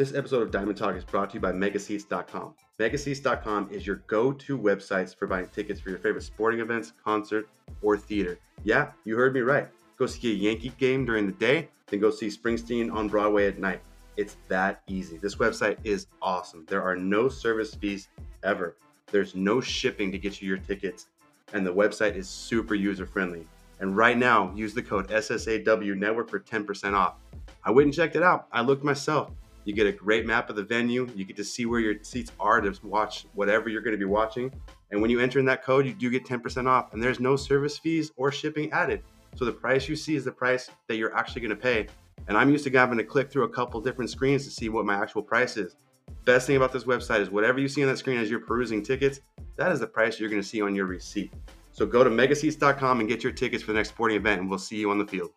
This episode of Diamond Talk is brought to you by Megaseats.com. Megaseats.com is your go-to website for buying tickets for your favorite sporting events, concert, or theater. Yeah, you heard me right. Go see a Yankee game during the day, then go see Springsteen on Broadway at night. It's that easy. This website is awesome. There are no service fees ever. There's no shipping to get you your tickets, and the website is super user friendly. And right now, use the code SSAW Network for 10% off. I went and checked it out. I looked myself. You get a great map of the venue. You get to see where your seats are to watch whatever you're going to be watching. And when you enter in that code, you do get 10% off. And there's no service fees or shipping added. So the price you see is the price that you're actually going to pay. And I'm used to having to click through a couple different screens to see what my actual price is. Best thing about this website is whatever you see on that screen as you're perusing tickets, that is the price you're going to see on your receipt. So go to megaseats.com and get your tickets for the next sporting event, and we'll see you on the field.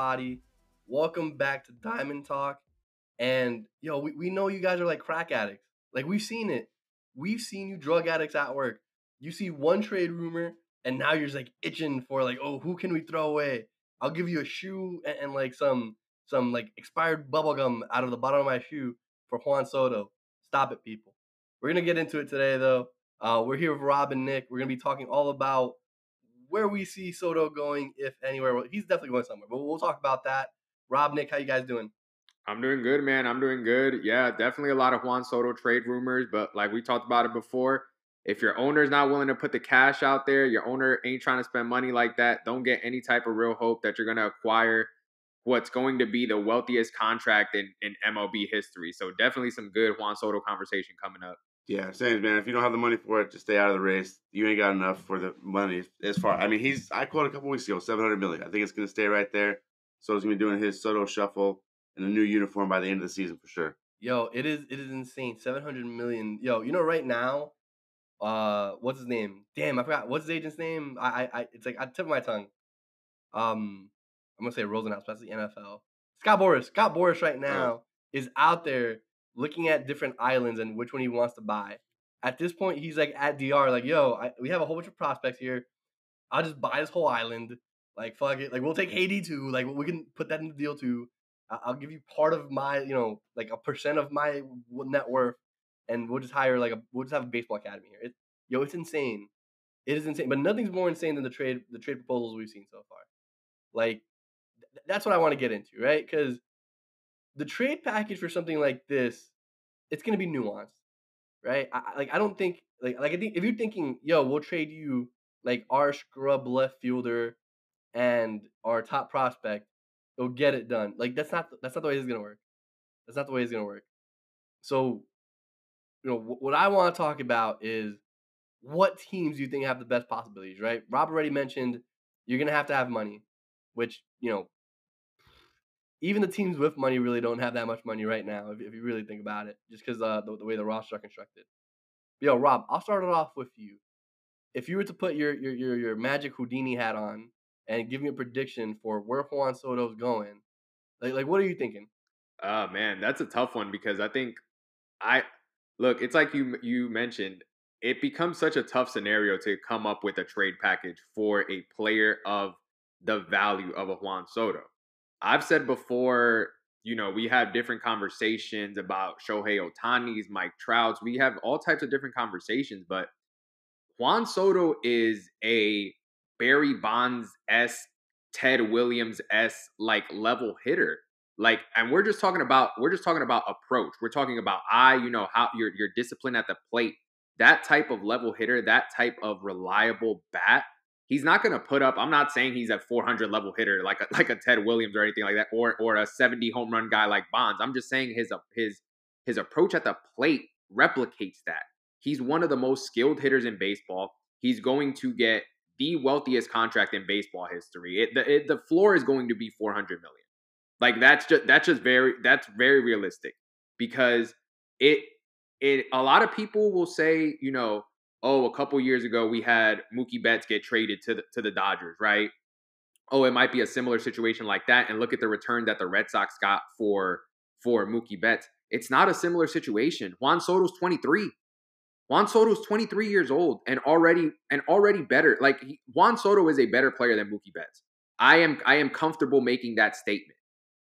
Everybody? Welcome back to Diamond Talk. And yo, we, we know you guys are like crack addicts. Like we've seen it. We've seen you drug addicts at work. You see one trade rumor, and now you're just like itching for like, oh, who can we throw away? I'll give you a shoe and, and like some some like expired bubble gum out of the bottom of my shoe for Juan Soto. Stop it, people. We're gonna get into it today though. Uh, we're here with Rob and Nick. We're gonna be talking all about where we see Soto going, if anywhere. He's definitely going somewhere, but we'll talk about that. Rob, Nick, how you guys doing? I'm doing good, man. I'm doing good. Yeah, definitely a lot of Juan Soto trade rumors, but like we talked about it before, if your owner's not willing to put the cash out there, your owner ain't trying to spend money like that, don't get any type of real hope that you're going to acquire what's going to be the wealthiest contract in, in MLB history. So definitely some good Juan Soto conversation coming up. Yeah, same man. If you don't have the money for it, just stay out of the race. You ain't got enough for the money as far. I mean, he's I quoted a couple weeks ago, seven hundred million. I think it's gonna stay right there. So he's gonna be doing his Soto shuffle in a new uniform by the end of the season for sure. Yo, it is it is insane. Seven hundred million. Yo, you know right now, uh, what's his name? Damn, I forgot. What's his agent's name? I I, I it's like I tip of my tongue. Um, I'm gonna say Rosenhaus, but that's the NFL. Scott Boras. Scott Boras right now is out there looking at different islands and which one he wants to buy. At this point, he's like at DR, like, yo, I, we have a whole bunch of prospects here. I'll just buy this whole island. Like, fuck it. Like, we'll take Haiti too. Like, we can put that in the deal too. I'll give you part of my, you know, like a percent of my net worth, and we'll just hire like a, we'll just have a baseball academy here. It, yo, it's insane. It is insane, but nothing's more insane than the trade, the trade proposals we've seen so far. Like, th- that's what I want to get into, right? Because the trade package for something like this, it's gonna be nuanced, right? I, like I don't think like like I think if you're thinking, yo, we'll trade you like our scrub left fielder and our top prospect, it'll get it done. Like that's not that's not the way it's gonna work. That's not the way it's gonna work. So, you know, wh- what I want to talk about is what teams do you think have the best possibilities, right? Rob already mentioned you're gonna have to have money, which you know even the teams with money really don't have that much money right now, if, if you really think about it, just because uh, the, the way the roster are constructed. Yo, Rob, I'll start it off with you. If you were to put your your your, your magic Houdini hat on and give me a prediction for where Juan Soto's going, like like what are you thinking? Oh man, that's a tough one because I think I look, it's like you you mentioned, it becomes such a tough scenario to come up with a trade package for a player of the value of a Juan Soto. I've said before, you know, we have different conversations about Shohei Ohtani's, Mike Trout's. We have all types of different conversations, but Juan Soto is a Barry Bonds s, Ted Williams s like level hitter. Like, and we're just talking about we're just talking about approach. We're talking about I, you know, how your your discipline at the plate. That type of level hitter, that type of reliable bat. He's not going to put up. I'm not saying he's a 400 level hitter like a, like a Ted Williams or anything like that, or or a 70 home run guy like Bonds. I'm just saying his his his approach at the plate replicates that. He's one of the most skilled hitters in baseball. He's going to get the wealthiest contract in baseball history. It, the, it, the floor is going to be 400 million. Like that's just that's just very that's very realistic because it it a lot of people will say, you know, oh, a couple years ago we had Mookie Betts get traded to the to the Dodgers, right? Oh, it might be a similar situation like that. And look at the return that the Red Sox got for for Mookie Betts. It's not a similar situation. Juan Soto's 23. Juan Soto's 23 years old and already and already better. Like Juan Soto is a better player than Mookie Betts. I am I am comfortable making that statement.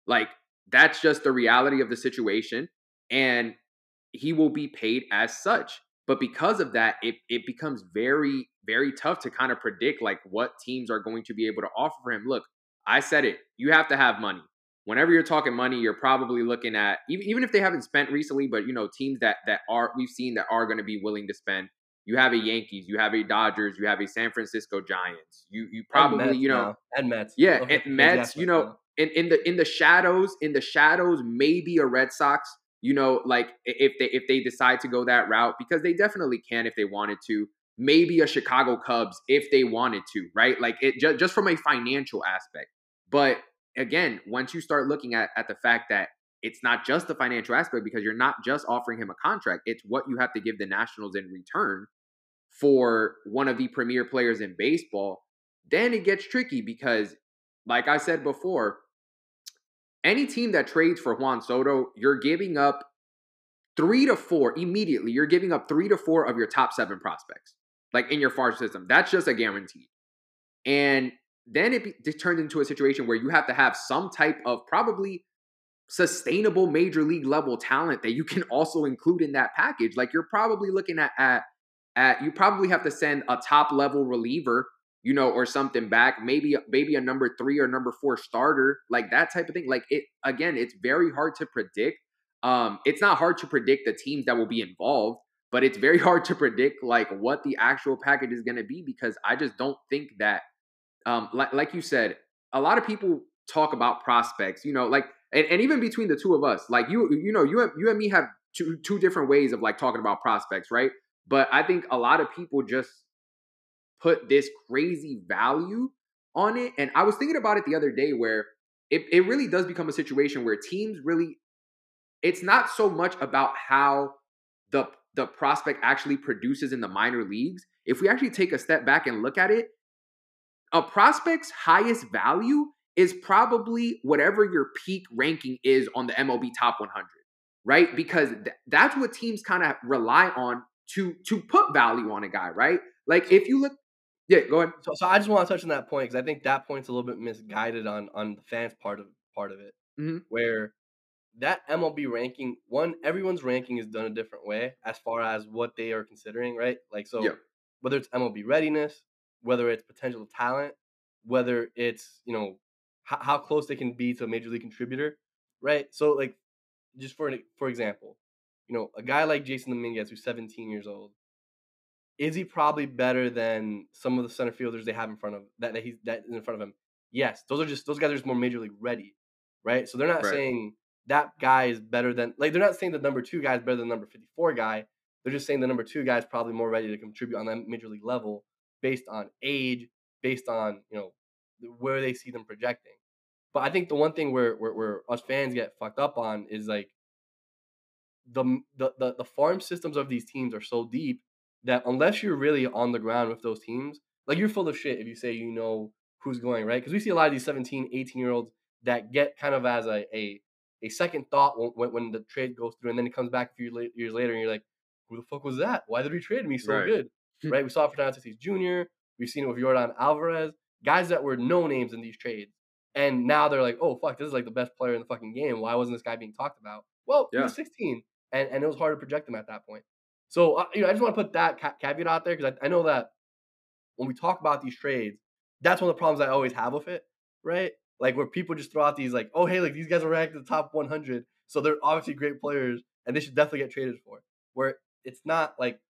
Like that's just the reality of the situation and he will be paid as such. But because of that, it it becomes very very tough to kind of predict like what teams are going to be able to offer for him. Look, I said it. You have to have money whenever you're talking money, you're probably looking at even, even if they haven't spent recently, but you know teams that that are we've seen that are going to be willing to spend. You have a Yankees, you have a Dodgers, you have a San Francisco Giants. You you probably you know now. and Mets. Yeah, and Mets. You know, in in the in the shadows, in the shadows, maybe a Red Sox. You know, like if they if they decide to go that route because they definitely can if they wanted to. Maybe a Chicago Cubs if they wanted to, right? Like it just just from a financial aspect. But again, once you start looking at, at the fact that it's not just the financial aspect because you're not just offering him a contract, it's what you have to give the Nationals in return for one of the premier players in baseball, then it gets tricky because, like I said before, any team that trades for Juan Soto, you're giving up three to four immediately. You're giving up three to four of your top seven prospects, like in your farm system. That's just a guarantee. And then it, be, it turned into a situation where you have to have some type of probably sustainable major league level talent that you can also include in that package. Like you're probably looking at at at you probably have to send a top level reliever, you know, or something back. Maybe maybe a number three or number four starter, like that type of thing. Like it again, it's very hard to predict. Um, it's not hard to predict the teams that will be involved, but it's very hard to predict like what the actual package is going to be because I just don't think that um, like like you said, a lot of people talk about prospects. You know, like and, and even between the two of us, like you you know you you and me have two two different ways of like talking about prospects, right? But I think a lot of people just put this crazy value on it. And I was thinking about it the other day where it, it really does become a situation where teams really it's not so much about how the the prospect actually produces in the minor leagues. If we actually take a step back and look at it, a prospect's highest value is probably whatever your peak ranking is on the MLB top 100, right? Because th- that's what teams kind of rely on to to put value on a guy, right? Like if you look, yeah, go ahead. So, so I just want to touch on that point because I think that point's a little bit misguided on on the fans part of part of it, mm-hmm. where that MLB ranking, one, everyone's ranking is done a different way as far as what they are considering, right? Like so, whether it's MLB readiness, whether it's potential talent, whether it's you know how, how close they can be to a major league contributor, right? So like, just for for example, you know, a guy like Jasson Dominguez who's 17 years old, is he probably better than some of the center fielders they have in front of that, that he's that in front of him? Yes, those are just those guys are just more major league ready, right? So they're not right. saying that guy is better than like they're not saying the number two guy is better than the number 54 guy. They're just saying the number two guy is probably more ready to contribute on that major league level based on age, based on you know where they see them projecting. But I think the one thing where where, where us fans get fucked up on is like the, the the the farm systems of these teams are so deep that unless you're really on the ground with those teams, like you're full of shit if you say you know who's going right. Because we see a lot of these 17, 18 year olds that get kind of as a a, a second thought when, when the trade goes through, and then it comes back a few years later, and you're like, who the fuck was that? Why did we trade me so right. good? right? We saw it for Tatis Jr. We've seen it with Yordan Alvarez, guys that were no names in these trades. And now they're like, oh, fuck, this is like the best player in the fucking game. Why wasn't this guy being talked about? Well, yeah. he was 16, and, and it was hard to project him at that point. So, uh, you know, I just want to put that ca- caveat out there because I, I know that when we talk about these trades, that's one of the problems I always have with it, right? Like where people just throw out these like, oh hey, like these guys are ranked in the top 100, so they're obviously great players and they should definitely get traded for. Where it's not like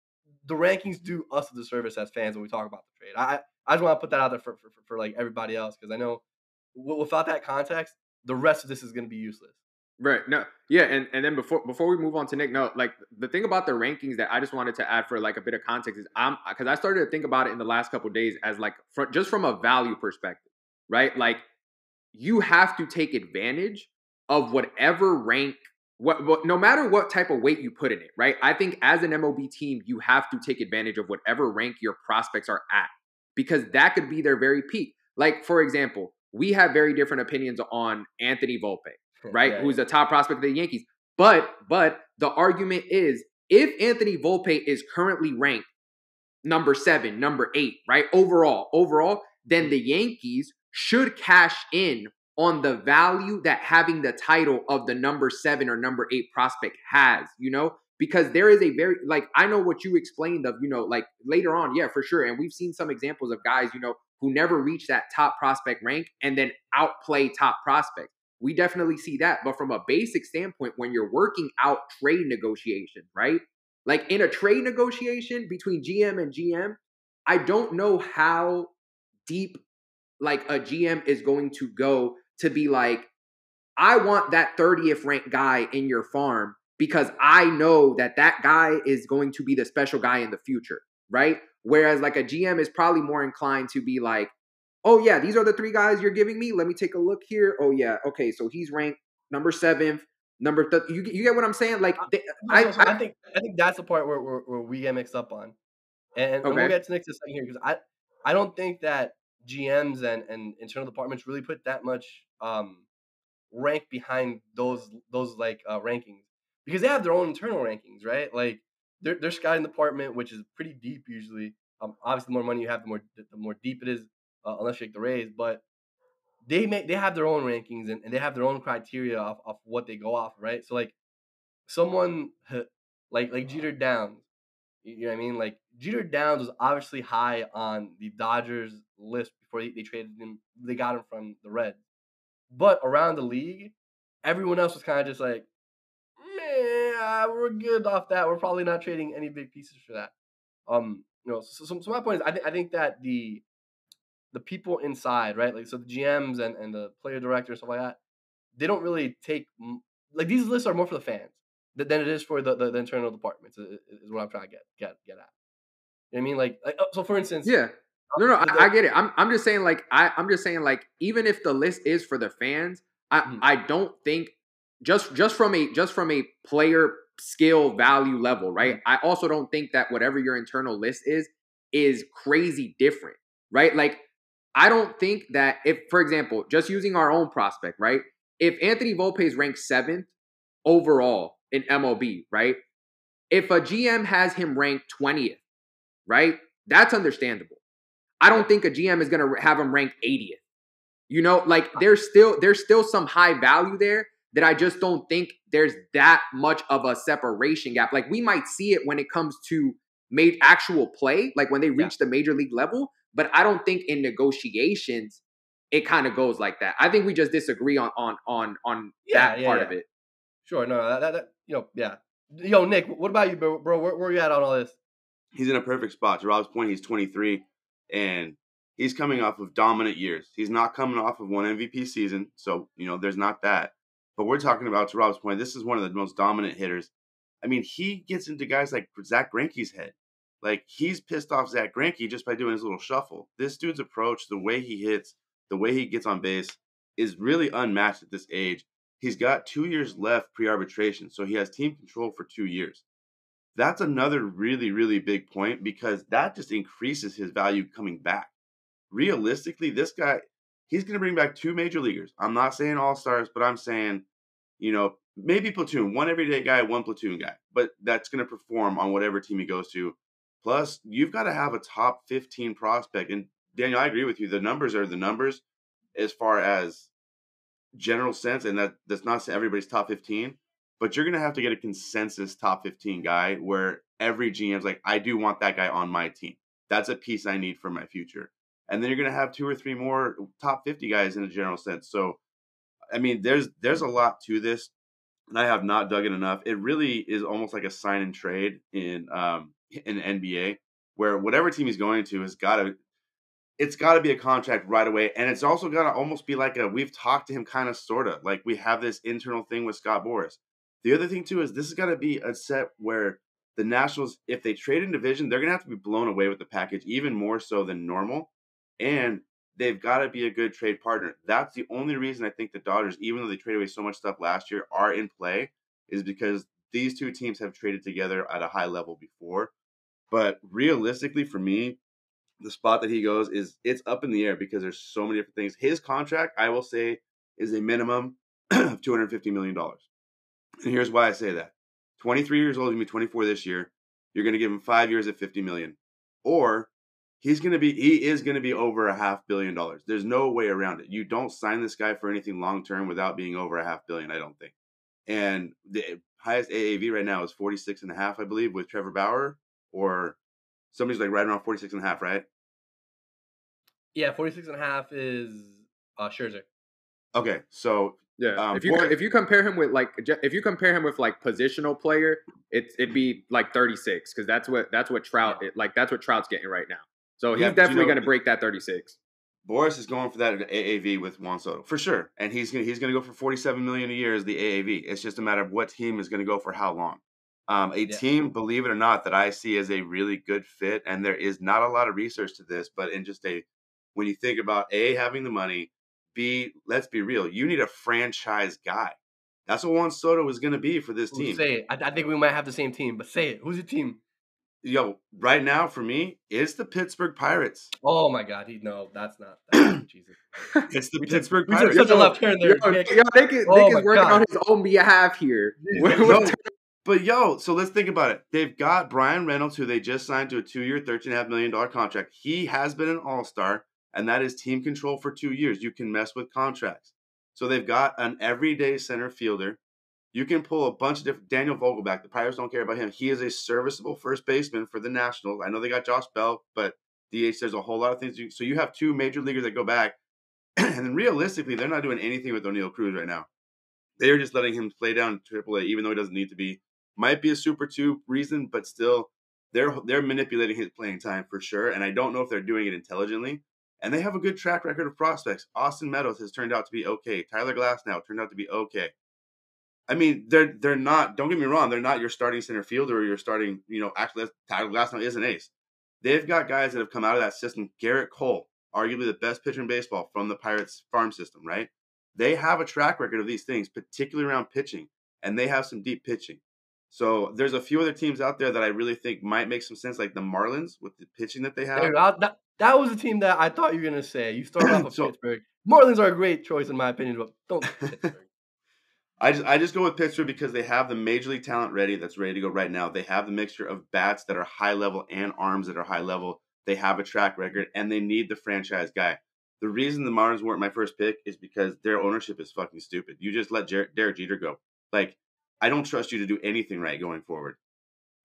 the rankings do us a disservice as fans when we talk about the trade. I I just want to put that out there for for, for, for like everybody else because I know without that context, the rest of this is going to be useless. Right. No. Yeah. And and then before before we move on to Nick, no, like the thing about the rankings that I just wanted to add for like a bit of context is I'm because I started to think about it in the last couple days as like just from a value perspective, right? Like you have to take advantage of whatever rank what, what no matter what type of weight you put in it, right? I think as an MLB team, you have to take advantage of whatever rank your prospects are at because that could be their very peak. Like for example, we have very different opinions on Anthony Volpe, right? Yeah, Who's the top prospect of the Yankees. But but the argument is if Anthony Volpe is currently ranked number 7, number 8, right? Overall, overall, then the Yankees should cash in on the value that having the title of the number 7 or number 8 prospect has, you know? Because there is a very like I know what you explained of, you know, like later on, yeah, for sure. And we've seen some examples of guys, you know, who never reach that top prospect rank and then outplay top prospects. We definitely see that. But from a basic standpoint, when you're working out trade negotiations, right? Like in a trade negotiation between GM and GM, I don't know how deep like a GM is going to go to be like, I want that 30th ranked guy in your farm because I know that that guy is going to be the special guy in the future, right? Whereas like a GM is probably more inclined to be like, oh yeah, these are the three guys you're giving me. Let me take a look here. Oh yeah, okay, so he's ranked number seventh, number th- you you get what I'm saying? Like they, I, so I, I think I think that's the part where, where, where we get mixed up on, and, and we'll get to next second here because I I don't think that GMs and, and internal departments really put that much um rank behind those those like uh, rankings because they have their own internal rankings, right? Like their their scouting department, which is pretty deep usually. Um, obviously, the more money you have, the more the more deep it is, uh, unless you take the Rays. But they make they have their own rankings and, and they have their own criteria of, of what they go off, right? So like someone like like Jeter Downs, you know what I mean? Like Jeter Downs was obviously high on the Dodgers list before they, they traded him. They got him from the Reds, but around the league, everyone else was kind of just like, man, we're good off that. We're probably not trading any big pieces for that. Um, you know, so, so, so my point is, I think I think that the the people inside, right? Like so the GMs and, and the player director stuff like that, they don't really take like these lists are more for the fans than it is for the, the, the internal departments. Is, is what I'm trying to get get get at. You know what I mean? Like, like oh, so for instance, yeah. No, no, the- I, I get it. I'm, I'm just saying, like, I, I'm just saying, like, even if the list is for the fans, I, Mhm. I don't think just, just from a, just from a player skill value level, right? I also don't think that whatever your internal list is, is crazy different, right? Like, I don't think that if, for example, just using our own prospect, right? If Anthony Volpe is ranked seventh overall in MLB, right? If a GM has him ranked 20th, right? That's understandable. I don't think a GM is going to have him ranked 80th. You know, like there's still there's still some high value there that I just don't think there's that much of a separation gap. Like we might see it when it comes to made actual play, like when they Yeah. reach the major league level, but I don't think in negotiations it kind of goes like that. I think we just disagree on on on on Yeah, that yeah, part yeah. of it. sure, no, no, that, that, that you know, yeah. Yo, Nick, what about you, bro? bro where, where you at on all this? he's in a perfect spot. To Rob's point, he's 23 and he's coming off of dominant years. He's not coming off of one MVP season, so you know there's not that. But we're talking about to Rob's point. This is one of the most dominant hitters. I mean, he gets into guys like Zack Greinke's head. Like he's pissed off Zack Greinke just by doing his little shuffle. This dude's approach, the way he hits, the way he gets on base, is really unmatched at this age. He's got two years left pre-arbitration, so he has team control for two years that's another really really big point because that just increases his value coming back realistically this guy he's going to bring back two major leaguers i'm not saying all stars but i'm saying you know maybe platoon one everyday guy one platoon guy but that's going to perform on whatever team he goes to plus you've got to have a top 15 prospect and daniel i agree with you the numbers are the numbers as far as general sense and that that's not everybody's top 15 but you're gonna have to get a consensus top 15 guy where every GM's like, I do want that guy on my team. That's a piece I need for my future. And then you're gonna have two or three more top 50 guys in a general sense. So, I mean, there's there's a lot to this, and I have not dug in enough. It really is almost like a sign and trade in um in NBA, where whatever team he's going to has got to it's got to be a contract right away, and it's also got to almost be like a we've talked to him kind of sort of like we have this internal thing with Scott Boras. The other thing too is this has got to be a set where the Nationals, if they trade in division, they're gonna have to be blown away with the package even more so than normal, and they've got to be a good trade partner. That's the only reason I think the Dodgers, even though they traded away so much stuff last year, are in play, is because these two teams have traded together at a high level before. But realistically, for me, the spot that he goes is it's up in the air because there's so many different things. His contract, I will say, is a minimum of two hundred fifty million dollars. And here's why I say that: twenty three years old, he's gonna be twenty four this year. You're gonna give him five years at fifty million, or he's gonna be he is gonna be over a half billion dollars. There's no way around it. You don't sign this guy for anything long term without being over a half billion. I don't think. And the highest AAV right now is 46 and a half, I believe, with Trevor Bauer, or somebody's like right around 46 and a half, right? Yeah, 46 and a half is uh, Scherzer. Okay, so Yeah, Um, if you for- if you compare him with like if you compare him with like positional player, it's it'd be like 36 because that's what that's what Trout it, like that's what Trout's getting right now. So he's Yeah, but you definitely know- going to break that 36. Boras is going for that at AAV with Juan Soto for sure, and he's gonna he's gonna go for 47 million a year as the AAV. It's just a matter of what team is gonna go for how long. Um, a Yeah. team, believe it or not, that I see as a really good fit, and there is not a lot of research to this, but in just a when you think about a having the money, b let's be real, you need a franchise guy. That's what Juan Soto is gonna be for this Ooh, team. Say it. I, I think we might have the same team, but say it. Who's your team? Yo, right now for me, it's the Pittsburgh Pirates. Oh my God, he no, that's not. That's, Jesus. It's the We took- Pittsburgh we took Pirates. such a left turn there. Yo, Nick. yo, Nick, is- Oh Nick my is working God. on his own behalf here. Yo, but yo, so let's think about it. They've got Bryan Reynolds, who they just signed to a two-year, thirteen and a half million dollar contract. He has been an all-star, and that is team control for two years. You can mess with contracts. So they've got an everyday center fielder. You can pull a bunch of different Daniel Vogelbach. The Pirates don't care about him. He is a serviceable first baseman for the Nationals. I know they got Josh Bell, but DH, there's a whole lot of things. You, so you have two major leaguers that go back, and realistically, they're not doing anything with Oneil Cruz right now. They're just letting him play down AAA, even though he doesn't need to be. Might be a Super Two reason, but still, they're they're manipulating his playing time for sure. And I don't know if they're doing it intelligently. And they have a good track record of prospects. Austin Meadows has turned out to be okay. Tyler Glasnow turned out to be okay. I mean, they're they're not. Don't get me wrong. They're not your starting center fielder or your starting. You know, actually, Tyler Glasnow is an ace. They've got guys that have come out of that system. Gerrit Cole, arguably the best pitcher in baseball from the Pirates farm system, right? They have a track record of these things, particularly around pitching, and they have some deep pitching. So there's a few other teams out there that I really think might make some sense, like the Marlins with the pitching that they have. There, I- that, that was the team that I thought you were gonna say. You started off with So- Pittsburgh. Marlins are a great choice in my opinion, but don't Pittsburgh. I just I just go with Pittsburgh because they have the major league talent ready that's ready to go right now. They have the mixture of bats that are high level and arms that are high level. They have a track record and they need the franchise guy. The reason the Marlins weren't my first pick is because their ownership is fucking stupid. You just let Jer- Derek Jeter go. Like I don't trust you to do anything right going forward.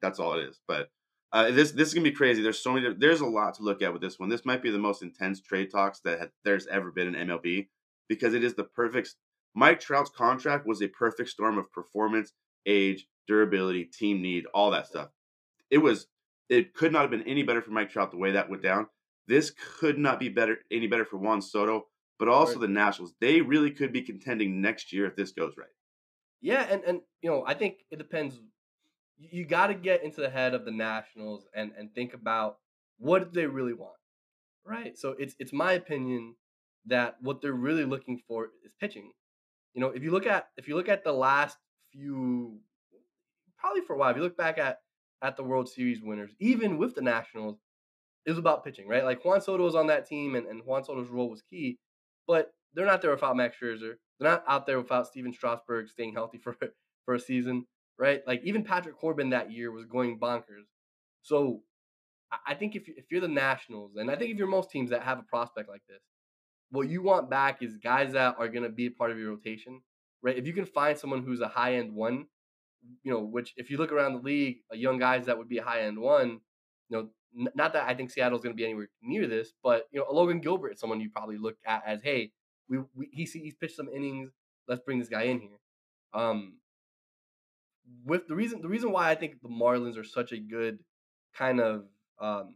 That's all it is. But uh, this this is gonna be crazy. There's so many. There's a lot to look at with this one. This might be the most intense trade talks that ha- there's ever been in MLB because it is the perfect. Mike Trout's contract was a perfect storm of performance, age, durability, team need, all that stuff. It was. It could not have been any better for Mike Trout the way that went down. This could not be better any better for Juan Soto, but also Right. the Nationals. They really could be contending next year if this goes right. Yeah, and and you know, I think it depends. You, got to get into the head of the Nationals and and think about what do they really want, right? So it's it's my opinion that what they're really looking for is pitching. You know, if you look at if you look at the last few, probably for a while, if you look back at at the World Series winners, even with the Nationals, it was about pitching, right? Like Juan Soto was on that team, and, and Juan Soto's role was key, but they're not there without Max Scherzer. They're not out there without Stephen Strasburg staying healthy for for a season, right? Like even Patrick Corbin that year was going bonkers. So I- think if if you're the Nationals, and I think if you're most teams that have a prospect like this, what you want back is guys that are going to be a part of your rotation, right? If you can find someone who's a high end one, you know, which if you look around the league, young guys that would be a high end one, you know, n- not that I think Seattle's going to be anywhere near this, but you know, Logan Gilbert is someone you probably look at as, hey, we, we he see he's pitched some innings, let's bring this guy in here. Um, with the reason the reason why I think the Marlins are such a good kind of um,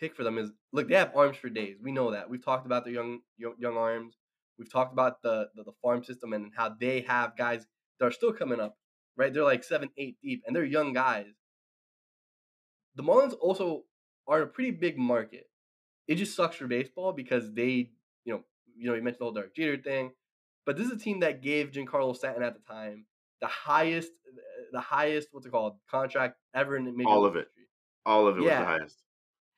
pick for them is look, they have arms for days. We know that. We've talked about their young young, young arms. We've talked about the, the the farm system and how they have guys that are still coming up, right? They're like seven, eight deep, and they're young guys. The Marlins also are a pretty big market. It just sucks for baseball because they, you know, you know, you mentioned the whole Derek Jeter thing, but this is a team that gave Giancarlo Stanton at the time the highest, uh, the highest, what's it called, contract ever in the major All of it. history. All of it was Yeah. the highest.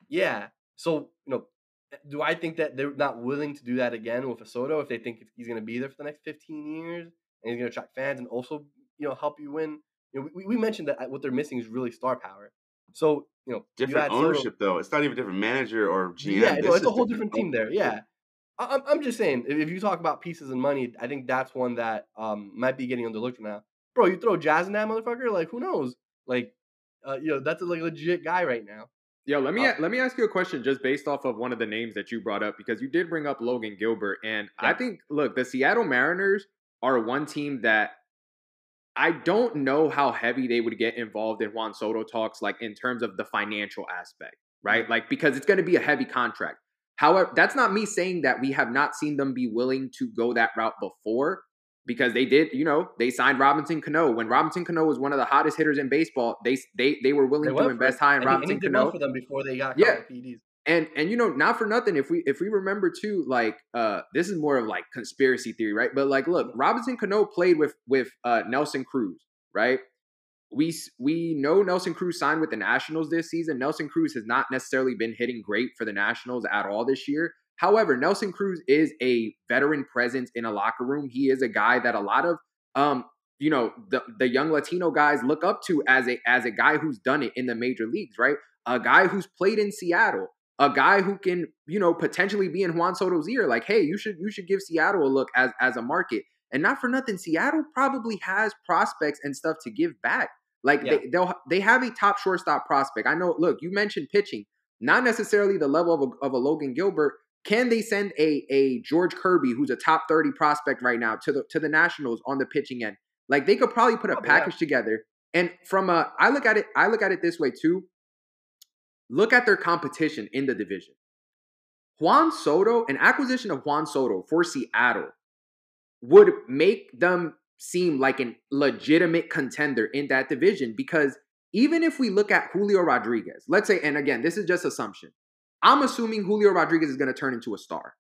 Yeah. So, you know, eh, do I think that they're not willing to do that again with a Soto if they think he's going to be there for the next 15 years and he's going to attract fans and also, you know, help you win? You know, we, we mentioned that uh, what they're missing is really star power. So, you know, you Different Soto- ownership though. It's not even different manager or GM. yeah, no, it's a whole different team there. Yeah, I'm, I'm just saying, if you talk about pieces and money, I think that's one that um might be getting underlooked now. Bro, you throw Jazz in that motherfucker, like who knows? Like, uh, you know, that's a like, legit guy right now. Yo, let me Uh, let me ask you a question just based off of one of the names that you brought up because you did bring up Logan Gilbert, and I think look, the Seattle Mariners are one team that I don't know how heavy they would get involved in Juan Soto talks, like in terms of the financial aspect, right? Like because it's going to be a heavy contract. However, that's not me saying that we have not seen them be willing to go that route before because they did, you know, they signed Robinson Cano. When Robinson Cano was one of the hottest hitters in baseball, they they they were willing They to invest high in And Robinson Cano. well for them before they got Yeah. PEDs. And and you know, not for nothing, if we if we remember too, like uh this is more of like conspiracy theory, right? But like look, Robinson Cano played with with uh Nelson Cruz, right? We we know Nelson Cruz signed with the Nationals this season. Nelson Cruz has not necessarily been hitting great for the Nationals at all this year. However, Nelson Cruz is a veteran presence in a locker room. He is a guy that a lot of um you know the the young Latino guys look up to as a as a guy who's done it in the major leagues, right? A guy who's played in Seattle, a guy who can you know potentially be in Juan Soto's ear, like, hey, you should you should give Seattle a look as as a market. And not for nothing, Seattle probably has prospects and stuff to give back. Like Yeah. they they'll they have a top shortstop prospect. I know. Look, you mentioned pitching, not necessarily the level of a, of a Logan Gilbert. Can they send a a George Kirby, who's a top thirty prospect right now, to the to the Nationals on the pitching end? Like they could probably put a yeah. package together. And from a, I look at it, I look at it this way too. Look at their competition in the division. Juan Soto, an acquisition of Juan Soto for Seattle would make them seem like a legitimate contender in that division because even if we look at Julio Rodriguez, let's say, and again, this is just assumption. I'm assuming Julio Rodriguez is going to turn into a star,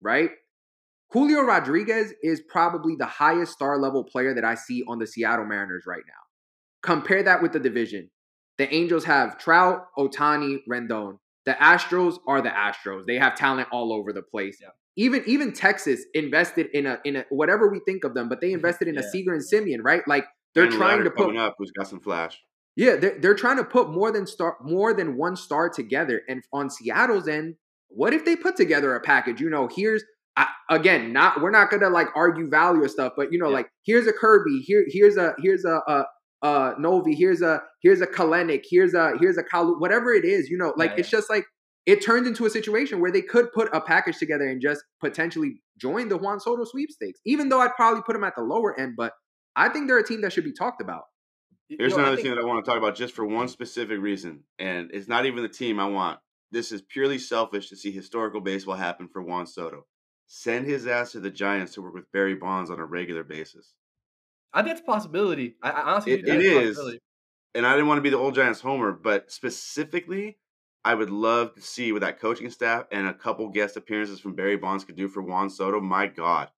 right? Julio Rodriguez is probably the highest star level player that I see on the Seattle Mariners right now. Compare that with the division. The Angels have Trout, Ohtani, Rendon. The Astros are the Astros. They have talent all over the place. Yeah. Even even Texas invested in a in a whatever we think of them, but they invested in a Yeah. Seager and Semien, right? Like they're And trying to put up, who's got some flash. yeah, they're, they're trying to put more than star more than one star together. And on Seattle's end, what if they put together a package? You know, here's I, again, not we're not gonna like argue value or stuff, but you know, Yeah. like here's a Kirby, here here's a here's a uh uh Novi, here's a here's a Kelenic, here's a here's a Kalu, whatever it is, you know, like Yeah, it's just like it turns into a situation where they could put a package together and just potentially join the Juan Soto sweepstakes. Even though I'd probably put them at the lower end, but I think they're a team that should be talked about. You Here's know, I another think- team that I want to talk about just for one specific reason, and it's not even the team I want. This is purely selfish to see historical baseball happen for Juan Soto. Send his ass to the Giants to work with Barry Bonds on a regular basis. I think it's a possibility. I, I honestly It- it is. And I didn't want to be the old Giants homer, but specifically, I would love to see what that coaching staff and a couple guest appearances from Barry Bonds could do for Juan Soto. My God.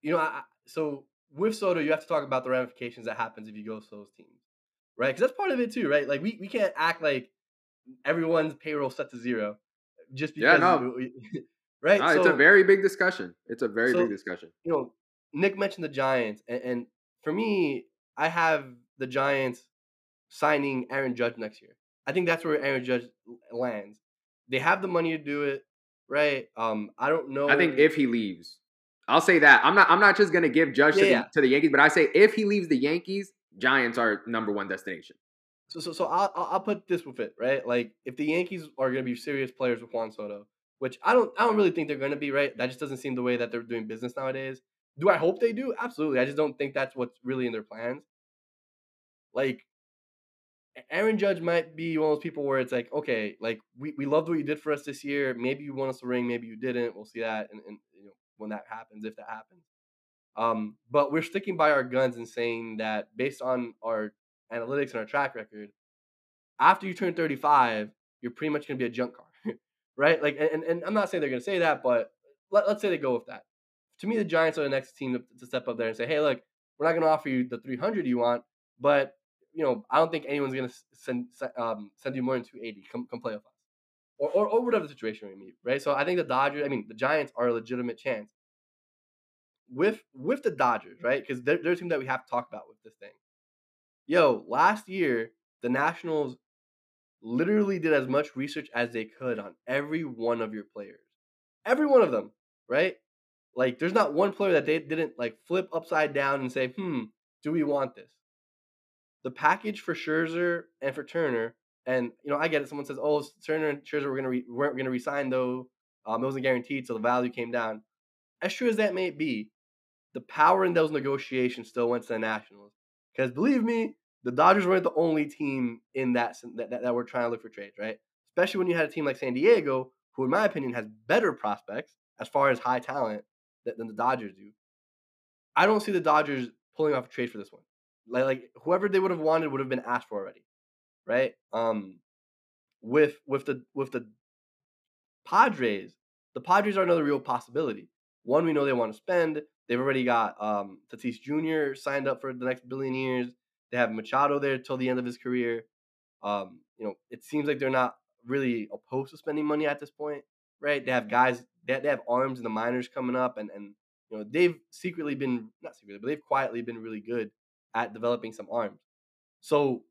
you know, I, so with Soto, you have to talk about the ramifications that happens if you go to those teams, right? Because that's part of it too, right? Like we, we can't act like everyone's payroll set to zero just Yeah, because, no. we- right? No, it's a very big discussion. It's a very So- big discussion. you know, Nick mentioned the Giants, and, and for me, I have the Giants signing Aaron Judge next year. I think that's where Aaron Judge lands. They have the money to do it, right? Um, I don't know. I think if he leaves, I'll say that. I'm not. I'm not just gonna give Judge to, the, yeah. to the Yankees, but I say if he leaves the Yankees, Giants are number one destination. So, so, so I'll, I'll I'll put this with it, right? Like, if the Yankees are going to be serious players with Juan Soto, which I don't, I don't really think they're going to be, right? That just doesn't seem the way that they're doing business nowadays. Do I hope they do? Absolutely. I just don't think that's what's really in their plans. Like, Aaron Judge might be one of those people where it's like, okay, like we, we loved what you did for us this year. Maybe you won us a ring, maybe you didn't. We'll see that, and, and you know when that happens, if that happens. Um, but we're sticking by our guns and saying that based on our analytics and our track record, after you turn 35, you're pretty much going to be a junk car, right? Like, and, and I'm not saying they're going to say that, but let, us say they go with that. To me, the Giants are the next team to, to step up there and say, hey, look, we're not going to offer you the 300 you want, but you know, I don't think anyone's going to send um, send you more than 280. Come come play with us, or, or or whatever the situation may be, right? So I think the Dodgers, I mean, the Giants are a legitimate chance with with the Dodgers, right? Because they're, they're a team that we have to talk about with this thing. Yo, last year the Nationals literally did as much research as they could on every one of your players, every one of them, right? Like, there's not one player that they didn't like flip upside down and say, "Hmm, do we want this?" The package for Scherzer and for Turner, and you know, I get it. Someone says, "Oh, Turner and Scherzer were gonna re- weren't gonna resign though. Um, it wasn't guaranteed, so the value came down." As true as that may be, the power in those negotiations still went to the Nationals. Because believe me, the Dodgers weren't the only team in that, that, that, that were trying to look for trades, right? Especially when you had a team like San Diego, who, in my opinion, has better prospects as far as high talent than, the Dodgers do. I don't see the Dodgers pulling off a trade for this one. Like, like whoever they would have wanted would have been asked for already, right? Um, with with the with the Padres, the Padres are another real possibility. One, we know they want to spend. They've already got um, Tatis Jr. signed up for the next billion years. They have Machado there till the end of his career. Um, you know, it seems like they're not really opposed to spending money at this point, right? They have guys, they, they have arms in the minors coming up, and and you know they've secretly been not secretly, but they've quietly been really good at developing some arms. So,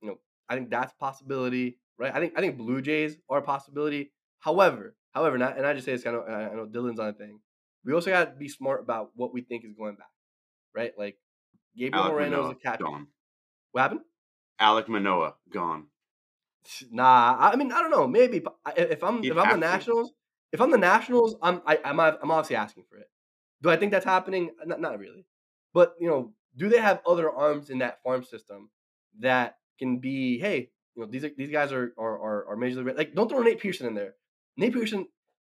you know, I think that's a possibility, right? I think I think Blue Jays are a possibility. However, however, not and I just say this kind of I know Dylan's on a thing we also got to be smart about what we think is going back, right? Like Gabriel Alek Moreno is a catcher. Gone. What happened? Alek Manoah gone. Nah, I mean I don't know. Maybe if I'm if I'm the Nationals, to. If I'm the Nationals, I'm I, am i I'm obviously asking for it. Do I think that's happening? Not, not really. But you know, do they have other arms in that farm system that can be? Hey, you know, these are, these guys are are are, are major league. Like, don't throw Nate Pearson in there. Nate Pearson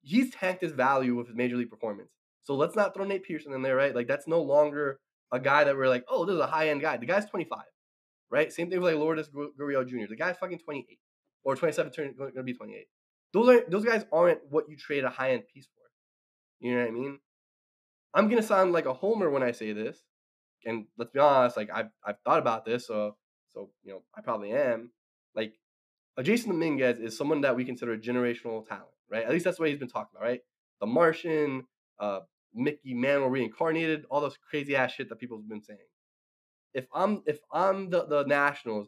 he's tanked his value with his major league performance. So let's not throw Nate Pearson in there, right? Like that's no longer a guy that we're like, oh, this is a high end guy. The guy's 25, right? Same thing with like Lourdes Gurriel Jr. The guy's fucking 28 or 27, turn, going to be 28. Those are those guys aren't what you trade a high end piece for. You know what I mean? I'm gonna sound like a homer when I say this, and let's be honest, like I've I've thought about this, so so you know I probably am. Like, Jasson Dominguez is someone that we consider a generational talent right? At least that's what he's been talking about, right? The Martian, uh, Mickey Mantle reincarnated, all those crazy ass shit that people have been saying. If I'm if I'm the, the Nationals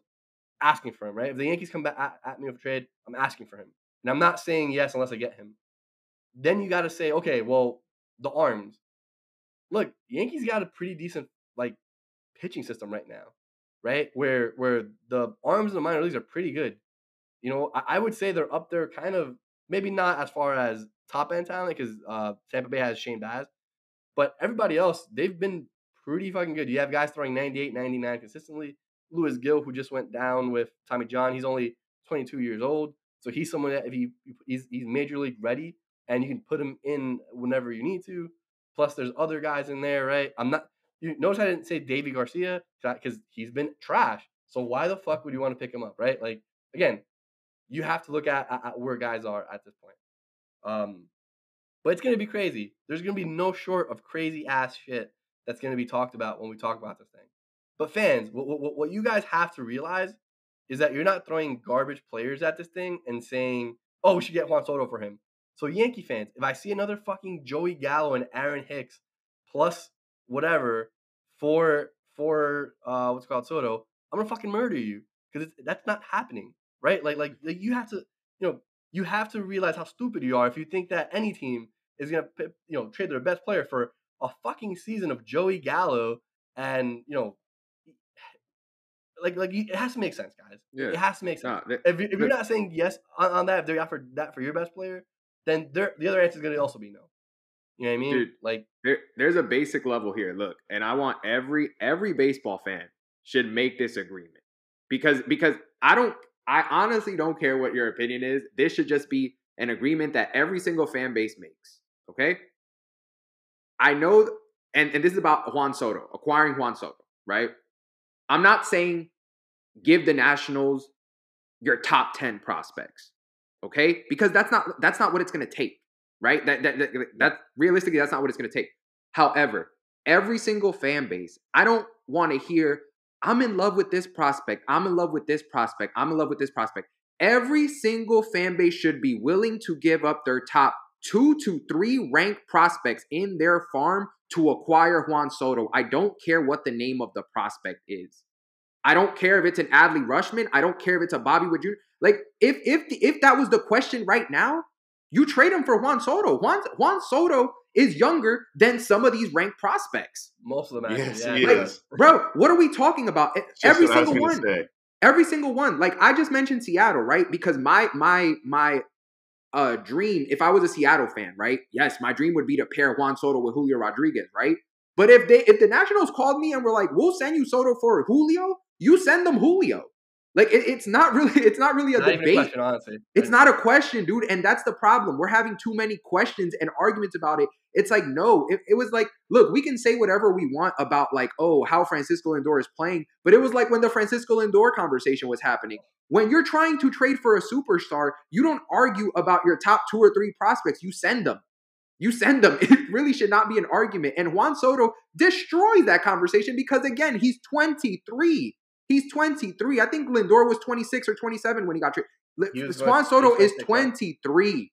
asking for him, right? If the Yankees come back at, at me with trade, I'm asking for him. And I'm not saying yes unless I get him. Then you gotta say, okay, well, the arms. Look, Yankees got a pretty decent like pitching system right now, right? Where where the arms in the minor leagues are pretty good. You know, I, I would say they're up there kind of Maybe not as far as top end talent because uh, Tampa Bay has Shane Baz, but everybody else they've been pretty fucking good. You have guys throwing 98, 99 consistently. Luis Gil, who just went down with Tommy John, he's only 22 years old, so he's someone that if he he's he's major league ready and you can put him in whenever you need to. Plus, there's other guys in there, right? I'm not. You notice I didn't say Deivi Garcia because he's been trash. So why the fuck would you want to pick him up, right? Like again, you have to look at, at, at where guys are at this point. Um, but it's gonna be crazy. There's gonna be no short of crazy ass shit that's gonna be talked about when we talk about this thing. But fans, what, what, what you guys have to realize is that you're not throwing garbage players at this thing and saying, "Oh, we should get Juan Soto for him." So Yankee fans, if I see another fucking Joey Gallo and Aaron Hicks plus whatever for for uh what's called Soto, I'm gonna fucking murder you because that's not happening right? Like, like, like you have to, you know, you have to realize how stupid you are if you think that any team is gonna, you know, trade their best player for a fucking season of Joey Gallo and you know, like, like it has to make sense, guys. Yeah. It has to make sense. No, if, if you're not saying yes on, on that, if they're offered that for your best player, then the other answer is gonna also be no. You know what I mean? Dude, like there, there's a basic level here. Look, and I want every every baseball fan should make this agreement because because I don't I honestly don't care what your opinion is. This should just be an agreement that every single fan base makes. Okay. I know, and, and this is about Juan Soto, acquiring Juan Soto, right? I'm not saying give the Nationals your top 10 prospects. Okay? Because that's not that's not what it's gonna take, right? That that, that, that realistically, that's not what it's gonna take. However, every single fan base, I don't want to hear, I'm in love with this prospect, I'm in love with this prospect, I'm in love with this prospect. Every single fan base should be willing to give up their top two to three ranked prospects in their farm to acquire Juan Soto. I don't care what the name of the prospect is. I don't care if it's an Adley Rutschman. I don't care if it's a Bobby Witt Jr. Like if if the, if that was the question right now, you trade him for Juan Soto. Juan Juan Soto is younger than some of these ranked prospects. Most of them, actually, Yes, yeah. he Like, is. Bro, what are we talking about? Just Every what I was single one. say. Every single one. Like I just mentioned Seattle, right? Because my my my uh dream, if I was a Seattle fan, right? Yes, my dream would be to pair Juan Soto with Julio Rodriguez, right? But if they if the Nationals called me and were like, "We'll send you Soto for Julio," you send them Julio. Like it, it's not really it's not really a not even a debate. question, honestly. It's not a question, dude. And that's the problem. We're having too many questions and arguments about it. It's like, no, it, it was like, look, we can say whatever we want about, like, oh, how Francisco Lindor is playing. But it was like when the Francisco Lindor conversation was happening. When you're trying to trade for a superstar, you don't argue about your top two or three prospects. You send them. You send them. It really should not be an argument. And Juan Soto destroys that conversation because, again, he's 23. He's 23. I think Lindor was 26 or 27 when he got traded. Juan Soto is was going 23.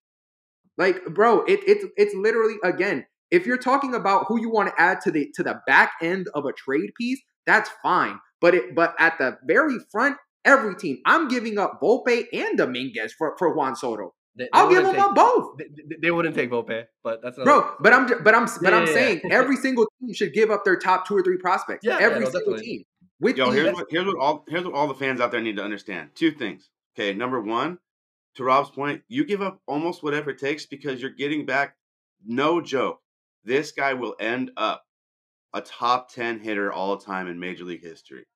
Like, bro, it, it's it's literally again, if you're talking about who you want to add to the to the back end of a trade piece, that's fine. But it but at the very front, every team, I'm giving up Volpe and Dominguez for, for Juan Soto. They- they I'll give wouldn't them up both. They, they- they wouldn't take Volpe, but that's another- Bro, but I'm but I'm but I'm Yeah, yeah, saying yeah. every single team should give up their top two or three prospects. Yeah, yeah, every no, single definitely. team. With Yo, here's what here's what all here's what all the fans out there need to understand. Two things. Okay, number one, to Rob's point, you give up almost whatever it takes because you're getting back. No joke, this guy will end up a top ten hitter all time in Major League history.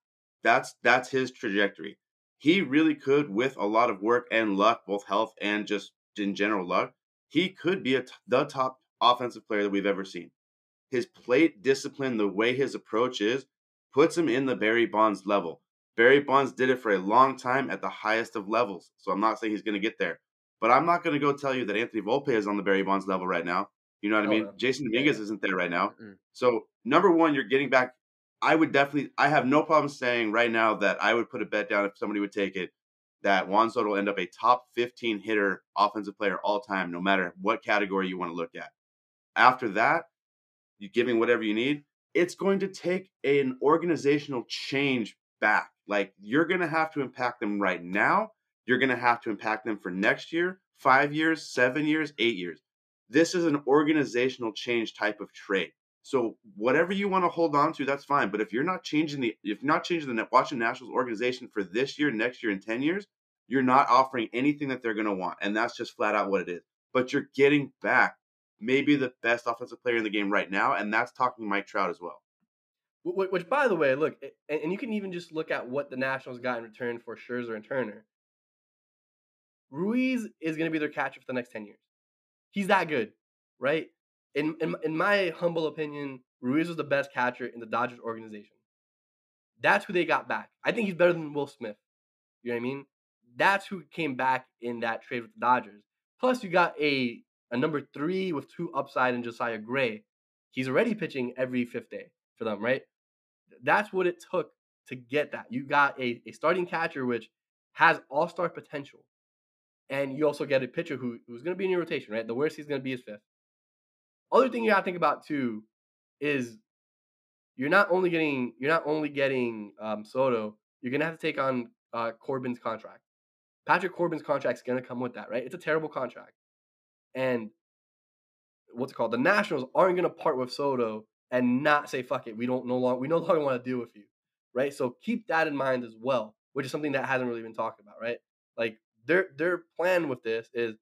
That's that's his trajectory. He really could, with a lot of work and luck, both health and just in general luck, he could be a t- the top offensive player that we've ever seen. His plate discipline, the way his approach is, puts him in the Barry Bonds level. Barry Bonds did it for a long time at the highest of levels. So I'm not saying he's going to get there. But I'm not going to go tell you that Anthony Volpe is on the Barry Bonds level right now. You know what I Oh, mean? Jasson Yeah, Dominguez isn't there right now. Mm-mm. So number one, you're getting back. I would definitely. I have no problem saying right now that I would put a bet down if somebody would take it that Juan Soto will end up a top 15 hitter, offensive player all time, no matter what category you want to look at. After that, you're giving whatever you need. It's going to take an organizational change back. Like you're going to have to impact them right now. You're going to have to impact them for next year, five years, seven years, eight years. This is an organizational change type of trade. So whatever you want to hold on to, that's fine. But if you're not changing the if you're not changing the Washington Nationals organization for this year, next year, and ten years, you're not offering anything that they're going to want, and that's just flat out what it is. But you're getting back maybe the best offensive player in the game right now, and that's talking Mike Trout as well. Wh- wh- Which, by the way, look, and, and you can even just look at what the Nationals got in return for Scherzer and Turner. Ruiz is going to be their catcher for the next 10 years. He's that good, right? In, in, in my humble opinion, Ruiz was the best catcher in the Dodgers organization. That's who they got back. I think he's better than Will Smith. You know what I mean? That's who came back in that trade with the Dodgers. Plus, you got a, a number three with two upside in Josiah Gray. He's already pitching every fifth day for them, right? That's what it took to get that. You got a, a starting catcher which has all star potential. And you also get a pitcher who, who's going to be in your rotation, right? The worst he's going to be is fifth. Other thing you got to think about too is you're not only getting you're not only getting um, Soto, you're going to have to take on uh, Corbin's contract. Patrick Corbin's contract is going to come with that, right? It's a terrible contract, and what's it called? The Nationals aren't going to part with Soto and not say fuck it. We don't no longer we no longer want to deal with you, right? So keep that in mind as well, which is something that hasn't really been talked about, right? Like their their plan with this is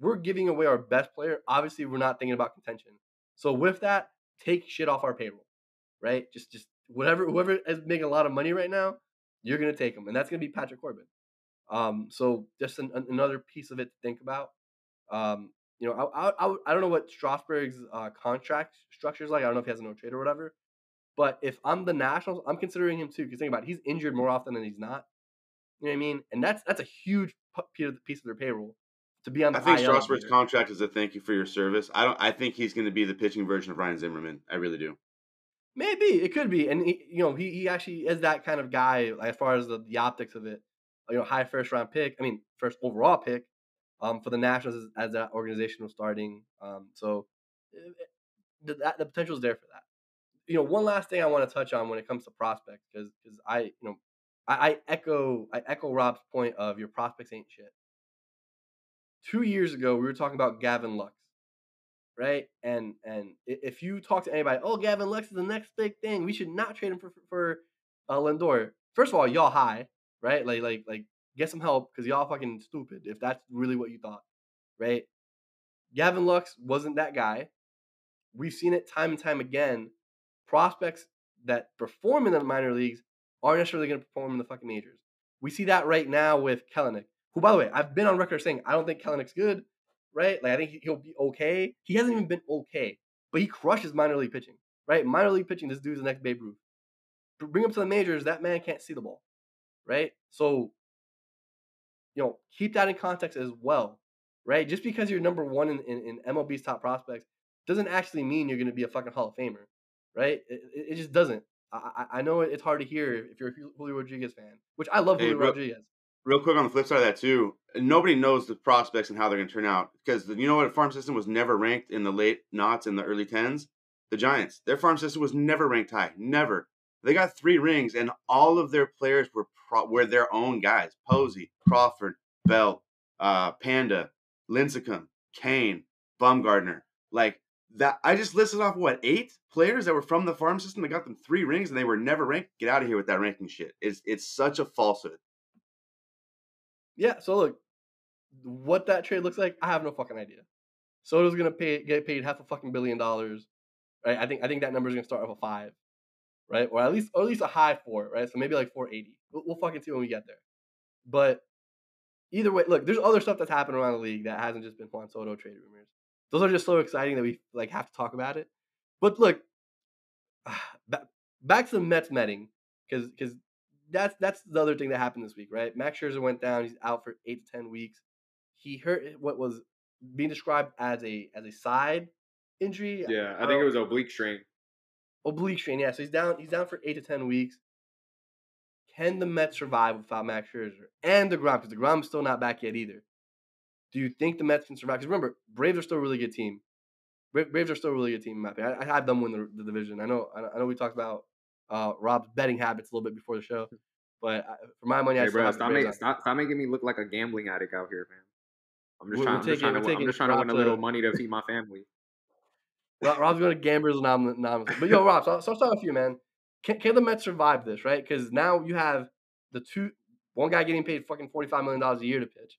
we're giving away our best player. Obviously, we're not thinking about contention. So with that, take shit off our payroll, right? Just just whatever whoever is making a lot of money right now, you're to take them, and that's to be Patrick Corbin. Um, so just an, another piece of it to think about. Um, you know, I, I, I, don't know what Strasburg's uh, contract structure is like. I don't know if he has a no trade or whatever. But if I'm the Nationals, I'm considering him too. Because think about it, he's injured more often than he's not. You know what I mean? And that's that's a huge piece of their payroll to be on. The I think Strasburg's contract is a thank you for your service. I don't. I think he's going to be the pitching version of Ryan Zimmerman. I really do. Maybe it could be, and he, you know, he, he actually is that kind of guy as far as the, the optics of it. You know, high first round pick. I mean, first overall pick um, for the Nationals as, as that organization was starting. Um, so it, eh, it, the, the potential is there for that. You know, one last thing I want to touch on when it comes to prospects, because because I you know I, I echo I echo Rob's point of your prospects ain't shit. Two years ago, we were talking about Gavin Lux, right? And and if you talk to anybody, oh, Gavin Lux is the next big thing. We should not trade him for for, for uh, Lindor. First of all, y'all high, right? Like like like get some help because y'all fucking stupid if that's really what you thought, right? Gavin Lux wasn't that guy. We've seen it time and time again. Prospects that perform in the minor leagues aren't necessarily going to perform in the fucking majors. We see that right now with Kelenic, who, by the way, I've been on record saying I don't think Kelenic's good, right? Like I think he'll be okay. He hasn't even been okay, but he crushes minor league pitching, right? Minor league pitching, this dude's the next Babe Ruth. Bring him to the majors, that man can't see the ball, right? So you know, keep that in context as well, right? Just because you're number one in, in, in MLB's top prospects doesn't actually mean you're going to be a fucking Hall of Famer, right? It, it just doesn't. I, I know it's hard to hear if you're a Julio Rodriguez fan, which I love hey, Julio real, Rodriguez. Real quick on the flip side of that too, nobody knows the prospects and how they're going to turn out because you know what? A farm system was never ranked in the late knots in the early tens. The Giants, their farm system was never ranked high, never. They got three rings, and all of their players were pro- were their own guys: Posey, Crawford, Bell, uh, Panda, Lincecum, Cain, Bumgarner. Like that, I just listed off what eight players that were from the farm system that got them three rings, and they were never ranked. Get out of here with that ranking shit. It's it's such a falsehood. Yeah. So look, what that trade looks like, I have no fucking idea. Soto's gonna pay get paid half a fucking billion dollars, right? I think I think that number is gonna start off a five right? Or at least or at least a high four, right? So maybe like 480. We'll, we'll fucking see when we get there. But either way, look, there's other stuff that's happened around the league that hasn't just been Juan Soto trade rumors. Those are just so exciting that we like have to talk about it. But look, back to the Mets metting because because that's that's the other thing that happened this week, right? Max Scherzer went down. He's out for eight to ten weeks. He hurt what was being described as a as a side injury. Yeah, I, I think it was oblique strain oblique strain. Yeah, so he's down. He's down for eight to ten weeks. Can the Mets survive without Max Scherzer and Degrom? Because Degrom's still not back yet either. Do you think the Mets can survive? Because remember, Braves are still a really good team. Braves are still a really good team in my opinion. I, I had them win the, the, division. I know. I know we talked about uh, Rob's betting habits a little bit before the show, but I, for my money, hey, I bro, stop, make, stop, stop making me look like a gambling addict out here, man. I'm just we're, trying, we're I'm taking, just trying, to, I'm just trying to win a little money to feed my family. Rob's going to Gamblers Anonymous. But yo, Rob, so, so I'll start with you, man. Can, can the Mets survive this, right? Because now you have the two, one guy getting paid fucking $45 million a year to pitch.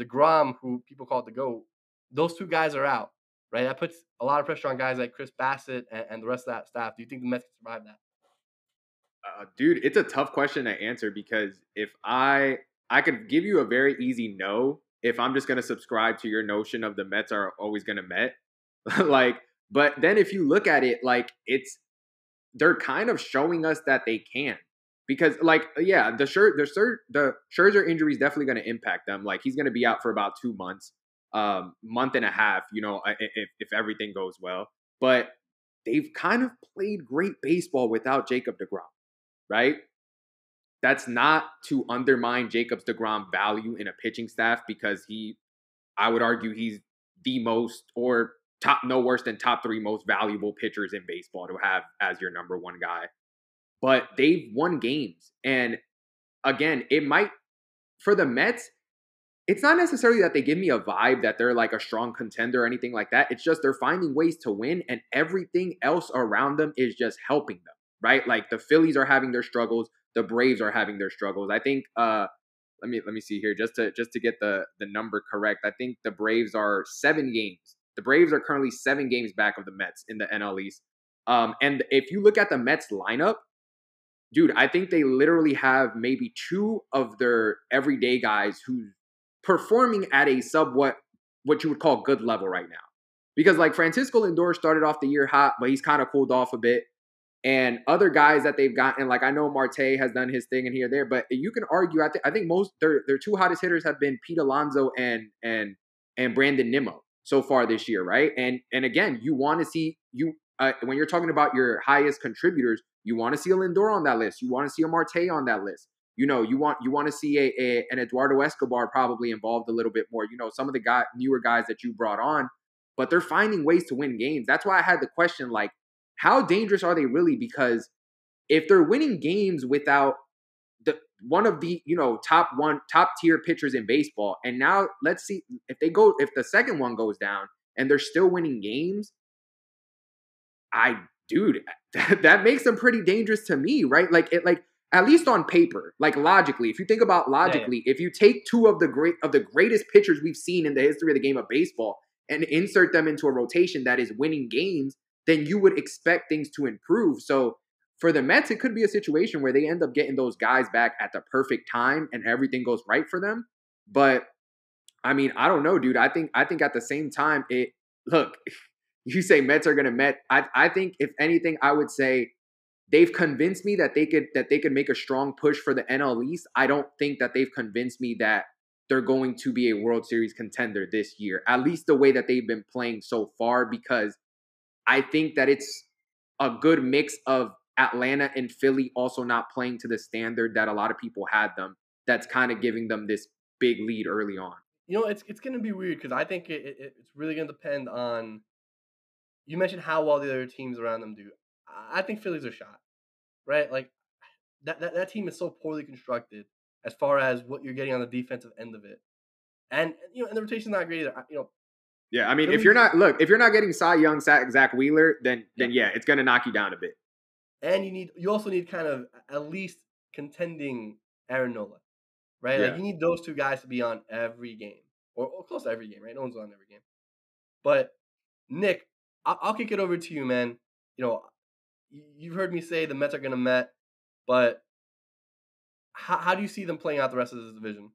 DeGrom, who people call it the GOAT, those two guys are out, right? That puts a lot of pressure on guys like Chris Bassitt and, and the rest of that staff. Do you think the Mets can survive that? Uh, dude, it's a tough question to answer because if I I could give you a very easy no if I'm just gonna subscribe to your notion of the Mets are always gonna Met. like but then if you look at it, like it's they're kind of showing us that they can. Because like yeah, the shirt the Scher, the Scherzer injury is definitely going to impact them. Like he's going to be out for about two months, um, month and a half. You know, if if everything goes well. But they've kind of played great baseball without Jacob Degrom, right? That's not to undermine Jacob's Degrom value in a pitching staff because he, I would argue, he's the most or top no worse than top three most valuable pitchers in baseball to have as your number one guy. But they've won games. And again, it might for the Mets, it's not necessarily that they give me a vibe that they're like a strong contender or anything like that. It's just they're finding ways to win and everything else around them is just helping them, right? Like the Phillies are having their struggles, the Braves are having their struggles. I think uh let me let me see here just to just to get the the number correct. I think the Braves are 7 games the Braves are currently seven games back of the Mets in the NL East. Um, and if you look at the Mets lineup, dude, I think they literally have maybe two of their everyday guys who performing at a sub what you would call good level right now. Because like Francisco Lindor started off the year hot, but he's kind of cooled off a bit. And other guys that they've gotten, like I know Marte has done his thing in here there, but you can argue. I think I think most their their two hottest hitters have been Pete Alonso and and and Brandon Nimmo so far this year, right? And and again, you want to see you uh, when you're talking about your highest contributors, you want to see a Lindor on that list. You want to see a Marte on that list. You know, you want you want to see a, a, an Eduardo Escobar probably involved a little bit more. You know, some of the guy newer guys that you brought on, but they're finding ways to win games. That's why I had the question like, how dangerous are they really? Because if they're winning games without one of the you know top one top tier pitchers in baseball, and now let's see if they go if the second one goes down and they're still winning games. I dude, that, that makes them pretty dangerous to me, right? Like it like at least on paper, like logically, if you think about logically, yeah, yeah. if you take two of the great of the greatest pitchers we've seen in the history of the game of baseball and insert them into a rotation that is winning games, then you would expect things to improve. So for the Mets, it could be a situation where they end up getting those guys back at the perfect time and everything goes right for them. But I mean, I don't know, dude. I think I think at the same time, it look, you say Mets are gonna Met. I I think if anything, I would say they've convinced me that they could that they could make a strong push for the NL East. I don't think that they've convinced me that they're going to be a World Series contender this year. At least the way that they've been playing so far because I think that it's a good mix of Atlanta and Philly also not playing to the standard that a lot of people had them. That's kind of giving them this big lead early on. You know, it's it's going to be weird because I think it, it, it's really going to depend on. You mentioned how well the other teams around them do. I think Phillies are shot, right? Like that, that that team is so poorly constructed as far as what you're getting on the defensive end of it, and you know, and the rotation's not great either. You know. Yeah, I mean, Phillies, if you're not look, if you're not getting Cy Young, Zack Wheeler, then then yeah, it's gonna knock you down a bit. And you need you also need kind of at least contending Aaron Nola, right? Yeah. Like you need those two guys to be on every game or, or close to every game, right? No one's on every game. But Nick, I'll, I'll kick it over to you, man. You know, you've heard me say the Mets are going to Met, but how, how do you see them playing out the rest of this division?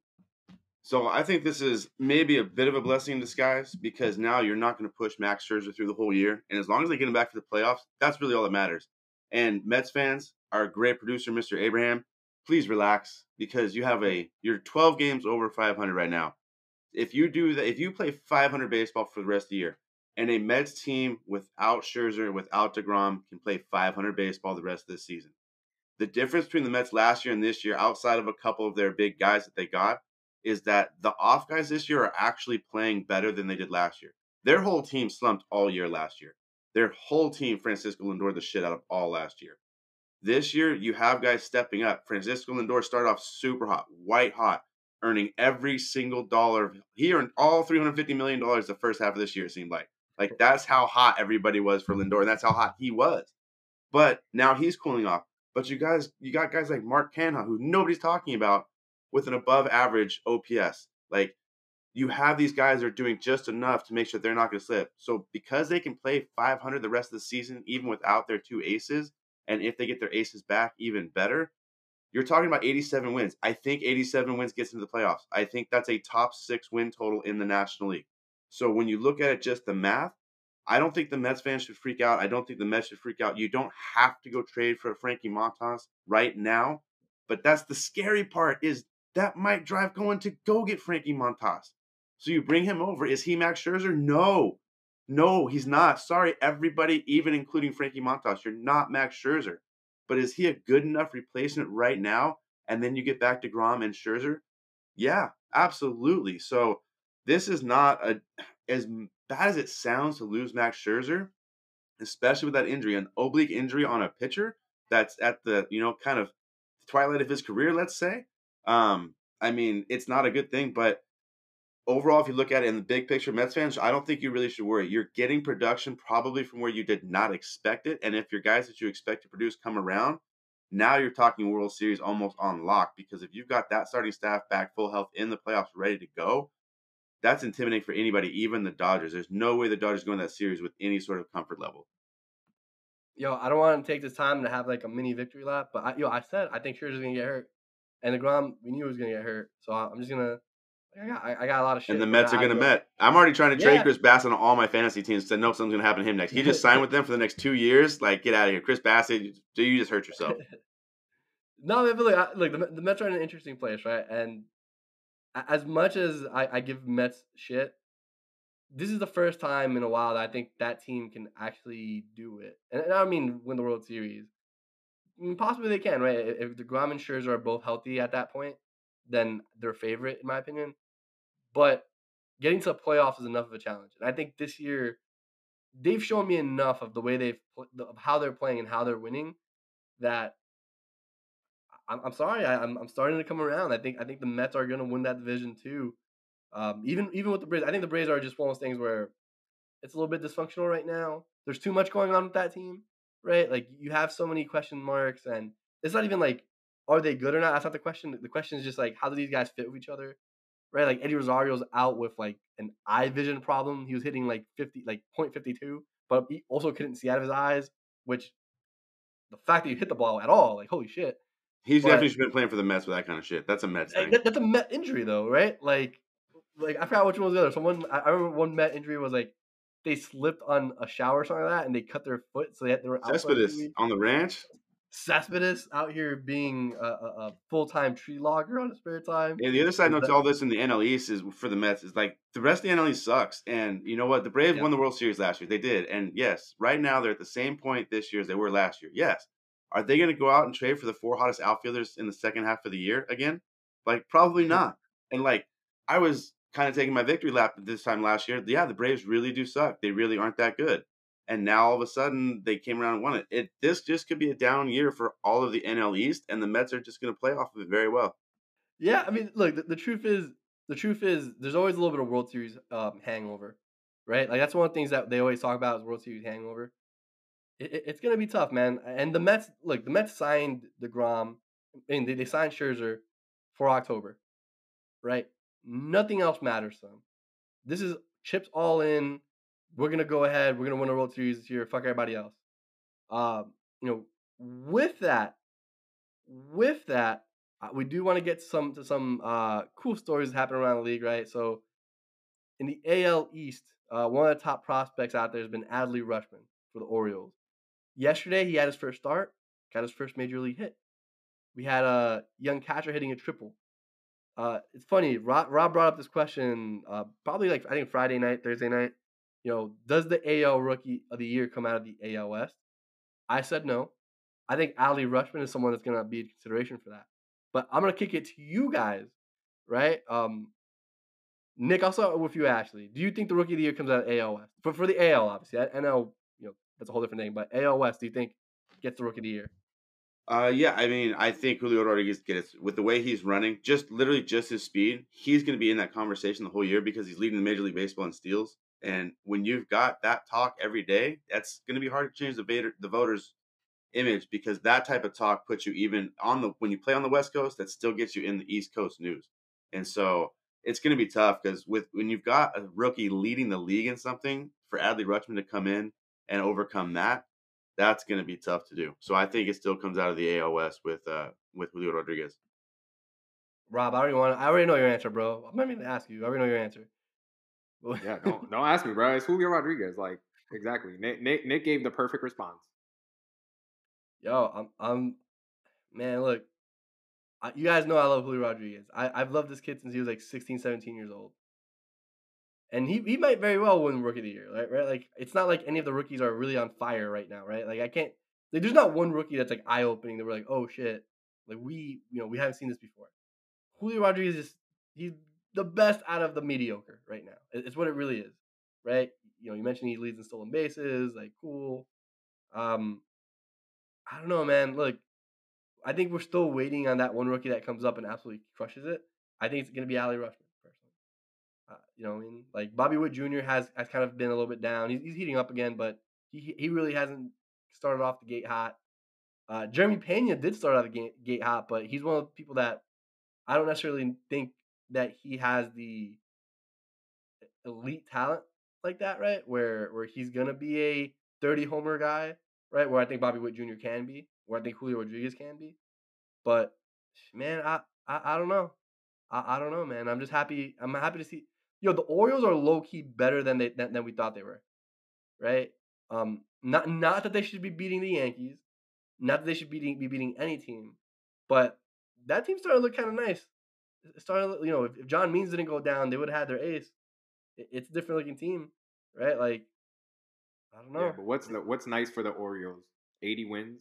So I think this is maybe a bit of a blessing in disguise because now you're not going to push Max Scherzer through the whole year, and as long as they get him back for the playoffs, that's really all that matters. And Mets fans, our great producer, Mr. Abraham, please relax because you have a you're 12 games over 500 right now. If you do that, if you play 500 baseball for the rest of the year, and a Mets team without Scherzer, without DeGrom, can play 500 baseball the rest of the season. The difference between the Mets last year and this year, outside of a couple of their big guys that they got, is that the off guys this year are actually playing better than they did last year. Their whole team slumped all year last year. Their whole team, Francisco Lindor, the shit out of all last year. This year, you have guys stepping up. Francisco Lindor started off super hot, white hot, earning every single dollar. He earned all $350 million the first half of this year, it seemed like. Like that's how hot everybody was for Lindor, and that's how hot he was. But now he's cooling off. But you guys, you got guys like Mark Canha, who nobody's talking about, with an above average OPS. Like you have these guys that are doing just enough to make sure they're not going to slip. So because they can play 500 the rest of the season, even without their two aces, and if they get their aces back, even better. You're talking about 87 wins. I think 87 wins gets into the playoffs. I think that's a top six win total in the National League. So when you look at it just the math, I don't think the Mets fans should freak out. I don't think the Mets should freak out. You don't have to go trade for Frankie Montas right now. But that's the scary part is that might drive going to go get Frankie Montas. So you bring him over. Is he Max Scherzer? No. No, he's not. Sorry, everybody, even including Frankie Montas. You're not Max Scherzer. But is he a good enough replacement right now? And then you get back DeGrom and Scherzer? Yeah, absolutely. So this is not a as bad as it sounds to lose Max Scherzer, especially with that injury, an oblique injury on a pitcher that's at the you know kind of twilight of his career, let's say. Um, I mean, it's not a good thing, but overall, if you look at it in the big picture, Mets fans, I don't think you really should worry. You're getting production probably from where you did not expect it, and if your guys that you expect to produce come around, now you're talking World Series almost on lock because if you've got that starting staff back full health in the playoffs ready to go, that's intimidating for anybody, even the Dodgers. There's no way the Dodgers go in that series with any sort of comfort level. Yo, I don't want to take this time to have like a mini victory lap, but I, yo, I said I think Scherzer's gonna get hurt, and the Degrom we knew he was gonna get hurt, so I'm just gonna. I got, I got a lot of shit. And the Mets are going to Met. I'm already trying to trade Yeah. Chris Bassitt on all my fantasy teams. Said no, something's going to happen to him next. He just signed with them for the next two years. Like, get out of here, Chris Bassitt. You, you just hurt yourself. No, but look, I, look, the, the Mets are in an interesting place, right? And as much as I, I give Mets shit, this is the first time in a while that I think that team can actually do it. And, and I don't mean win the World Series. I mean, possibly they can, right? If if DeGrom and Scherzer are both healthy at that point, then they're favorite, in my opinion. But getting to the playoffs is enough of a challenge. And I think this year, they've shown me enough of the way they've, of how they're playing and how they're winning that I'm, I'm sorry. I, I'm I'm starting to come around. I think I think the Mets are going to win that division too. Um, even even with the Braves, I think the Braves are just one of those things where it's a little bit dysfunctional right now. There's too much going on with that team, right? Like you have so many question marks, and it's not even like are they good or not. That's not the question. The question is just like how do these guys fit with each other, right? Like Eddie Rosario's out with like an eye vision problem. He was hitting like 50, like .52, but he also couldn't see out of his eyes, which the fact that you hit the ball at all, like holy shit. He's But- definitely been playing for the Mets with that kind of shit. That's a Mets eh, thing. that, that's a Met injury though, right? Like, like I forgot which one was the other. Someone I, remember one Met injury was like they slipped on a shower or something like that, and they cut their foot, so they, had, they were out for a few Cespedes on the ranch. Cespedes out here being a, a, a full time tree logger on his spare time. And the other side note to all this in the NL East is for the Mets is like the rest of the NL East sucks. And you know what? The Braves Yeah. won the World Series last year. They did. And yes, right now they're at the same point this year as they were last year. Yes. Are they going to go out and trade for the four hottest outfielders in the second half of the year again? Like probably not. And like I was kind of taking my victory lap this time last year. Yeah, the Braves really do suck. They really aren't that good. And now all of a sudden they came around and won it. It this just could be a down year for all of the NL East, and the Mets are just going to play off of it very well. Yeah, I mean, look, the, the truth is, the truth is, there's always a little bit of World Series um, hangover, right? Like that's one of the things that they always talk about is World Series hangover. It, it- it's gonna be tough, man. And the Mets, look, the Mets signed Degrom, and they, they signed Scherzer for October, right? Nothing else matters to them. This is chips all in. We're gonna go ahead. We're gonna win a World Series this year. Fuck everybody else. Um, you know, with that, with that, uh, we do want to get some to some uh, cool stories that happen around the league, right? So, in the AL East, uh, one of the top prospects out there has been Adley Rutschman for the Orioles. Yesterday, he had his first start, got his first major league hit. We had a young catcher hitting a triple. Uh, it's funny. Rob, Rob brought up this question uh, probably like I think Friday night, Thursday night. You know, does the AL Rookie of the Year come out of the AL West? I said no. I think Adley Rutschman is someone that's going to be in consideration for that. But I'm going to kick it to you guys, right? Um, Nick, I'll start with you, Ashley. Do you think the Rookie of the Year comes out of AL West? For, for the AL, obviously. Know, you know, that's a whole different thing. But AL West, do you think gets the Rookie of the Year? Uh, yeah, I mean, I think Julio Rodriguez gets with the way he's running, just literally just his speed. He's going to be in that conversation the whole year because he's leading the Major League Baseball in steals. And when you've got that talk every day, that's going to be hard to change the vader, the voters' image because that type of talk puts you even on the when you play on the West Coast, that still gets you in the East Coast news. And so it's going to be tough because with when you've got a rookie leading the league in something, for Adley Rutschman to come in and overcome that, that's going to be tough to do. So I think it still comes out of the AOS with uh with Julio Rodriguez. Rob, I already want. I already know your answer, bro. I'm not even ask you. I already know your answer. Yeah, don't don't ask me, bro. It's Julio Rodriguez. Like exactly. Nick Nick, Nick gave the perfect response. Yo, I'm, I'm, man, look, I, you guys know I love Julio Rodriguez. I, I've loved this kid since he was like 16, 17 years old. And he, he might very well win Rookie of the Year, right? Right? Like, it's not like any of the rookies are really on fire right now, right? Like, I can't, like, there's not one rookie that's like eye opening that we're like, oh shit, like we, you know, we haven't seen this before. Julio Rodriguez is, he's the best out of the mediocre right now. It's what it really is, right? You know, you mentioned he leads in stolen bases, like, cool. Um, I don't know, man. Look, I think we're still waiting on that one rookie that comes up and absolutely crushes it. I think it's to be Adley Rutschman, personally. Uh, you know what I mean? Like Bobby Witt Jr. has has kind of been a little bit down. He's, he's heating up again, but he he really hasn't started off the gate hot. Uh, Jeremy Pena did start out the gate, gate hot, but he's one of the people that I don't necessarily think that he has the elite talent like that, right? Where where he's gonna be a 30 homer guy, right? Where I think Bobby Witt Jr. can be, where I think Julio Rodriguez can be. But man, I I, I don't know. I, I don't know, man. I'm just happy. I'm happy to see. Yo, the Orioles are low key better than they than, than we thought they were, right? Um, not not that they should be beating the Yankees, not that they should be be beating any team, but that team started to look kind of nice. Starting, you know, if, if John Means didn't go down, they would have had their ace. It, it's a different looking team, right? Like, I don't know. Yeah, but what's the, what's nice for the Orioles? 80 wins.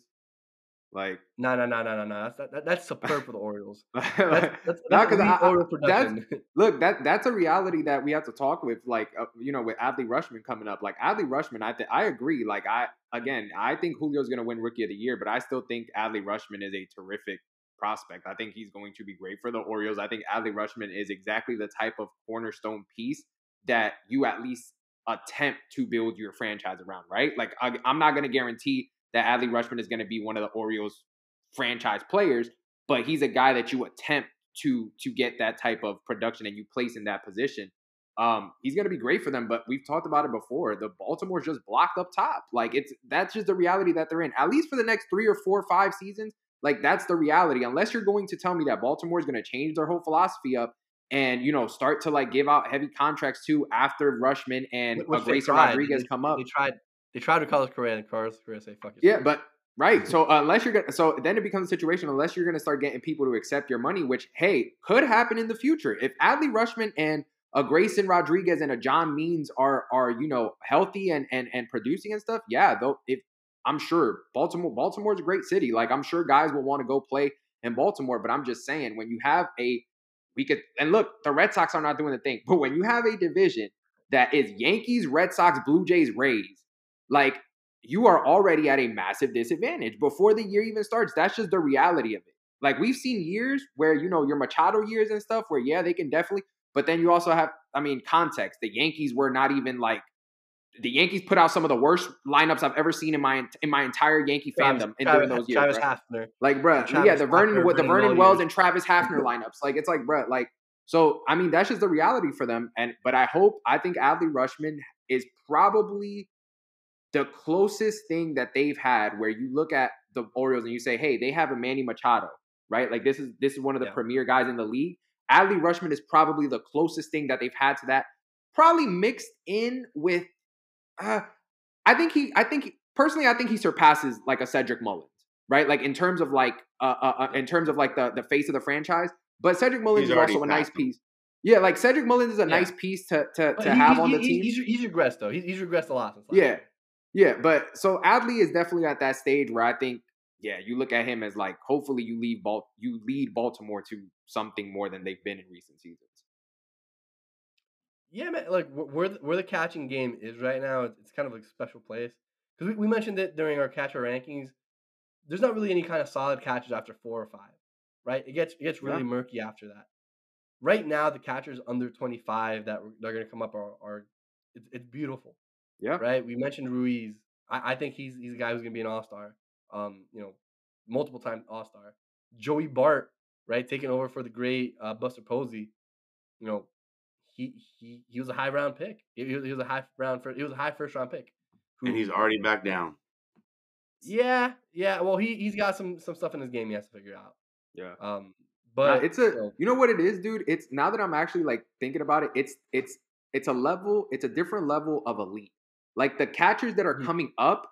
Like no, no, no, no, no, no. That's that, that's superb for the Orioles. That's, that's, that's, not that's because Oriole that's look that that's a reality that we have to talk with like uh, you know with Adley Rutschman coming up like Adley Rutschman I th- I agree like I again I think Julio's going to win rookie of the year but I still think Adley Rutschman is a terrific prospect I think he's going to be great for the Orioles I think Adley Rutschman is exactly the type of cornerstone piece that you at least attempt to build your franchise around right like I, I'm not going to guarantee that Adley Rutschman is going to be one of the Orioles franchise players, but he's a guy that you attempt to to get that type of production and you place in that position. Um, he's going to be great for them, but we've talked about it before. The Baltimore's just blocked up top. Like it's that's just the reality that they're in. At least for the next three or four or five seasons, like that's the reality. Unless you're going to tell me that Baltimore is going to change their whole philosophy up and you know start to like give out heavy contracts to Adley Rutschman and uh, Grayson Rodriguez they, come up. They tried. They tried to Carlos Correa, and Carlos Correa say "fuck Yeah, but Right. So unless you're gonna, so then it becomes a situation unless you're gonna start getting people to accept your money, which hey could happen in the future. If Adley Rutschman and a Grayson Rodriguez and a John Means are are you know healthy and and and producing and stuff, yeah, though if I'm sure Baltimore Baltimore's a great city. Like I'm sure guys will want to go play in Baltimore, but I'm just saying when you have a we could and look, the Red Sox are not doing the thing, but when you have a division that is Yankees, Red Sox, Blue Jays, Rays, like you are already at a massive disadvantage before the year even starts. That's just the reality of it. Like we've seen years where, you know, your Machado years and stuff where, yeah, they can definitely, but then you also have, I mean, context. The Yankees were not even like, the Yankees put out some of the worst lineups I've ever seen in my in my entire Yankee fandom in during those years. Travis bro. Hafner. Like, bro, yeah, the Vernon, Hafner, the Vernon Wells and Travis Hafner lineups. Like, it's like, bro, like, so I mean, that's just the reality for them. And but I hope, I think Adley Rutschman is probably the closest thing that they've had where you look at the Orioles and you say, hey, they have a Manny Machado, right? Like this is this is one of the yeah. premier guys in the league. Adley Rutschman is probably the closest thing that they've had to that. Probably mixed in with uh I think he I think he, personally I think he surpasses like a Cedric Mullins, right? Like in terms of like uh, uh, uh in terms of like the the face of the franchise. But Cedric Mullins He's is also a nice him. piece. Yeah, like Cedric Mullins is a yeah. nice piece to to, to have on the team. He's, he's regressed though. He's, he's regressed a lot. Yeah, yeah, but so Adley is definitely at that stage where I think, yeah, you look at him as like, hopefully you lead Bal- you lead Baltimore to something more than they've been in recent seasons. Yeah, man. Like where the, where the catching game is right now, it's kind of like a special place because we, we mentioned it during our catcher rankings. There's not really any kind of solid catches after four or five, right? It gets it gets really yeah. murky after that. Right now, the catchers under 25 that they're going to come up are, are it's, it's beautiful. Yeah. Right. We mentioned Ruiz. I, I think he's he's a guy who's gonna be an all star. Um, you know, multiple time all star. Joey Bart, right, taking over for the great uh, Buster Posey. You know, he he he was a high round pick. He, he was a high round first. He was a high first round pick. Who, and he's already back down. Yeah, yeah. Well, he he's got some some stuff in his game he has to figure out. Yeah. Um, but it's a so, you know what it is, dude. It's now that I'm actually like thinking about it. It's it's it's a level. It's a different level of elite. Like the catchers that are mm-hmm. coming up,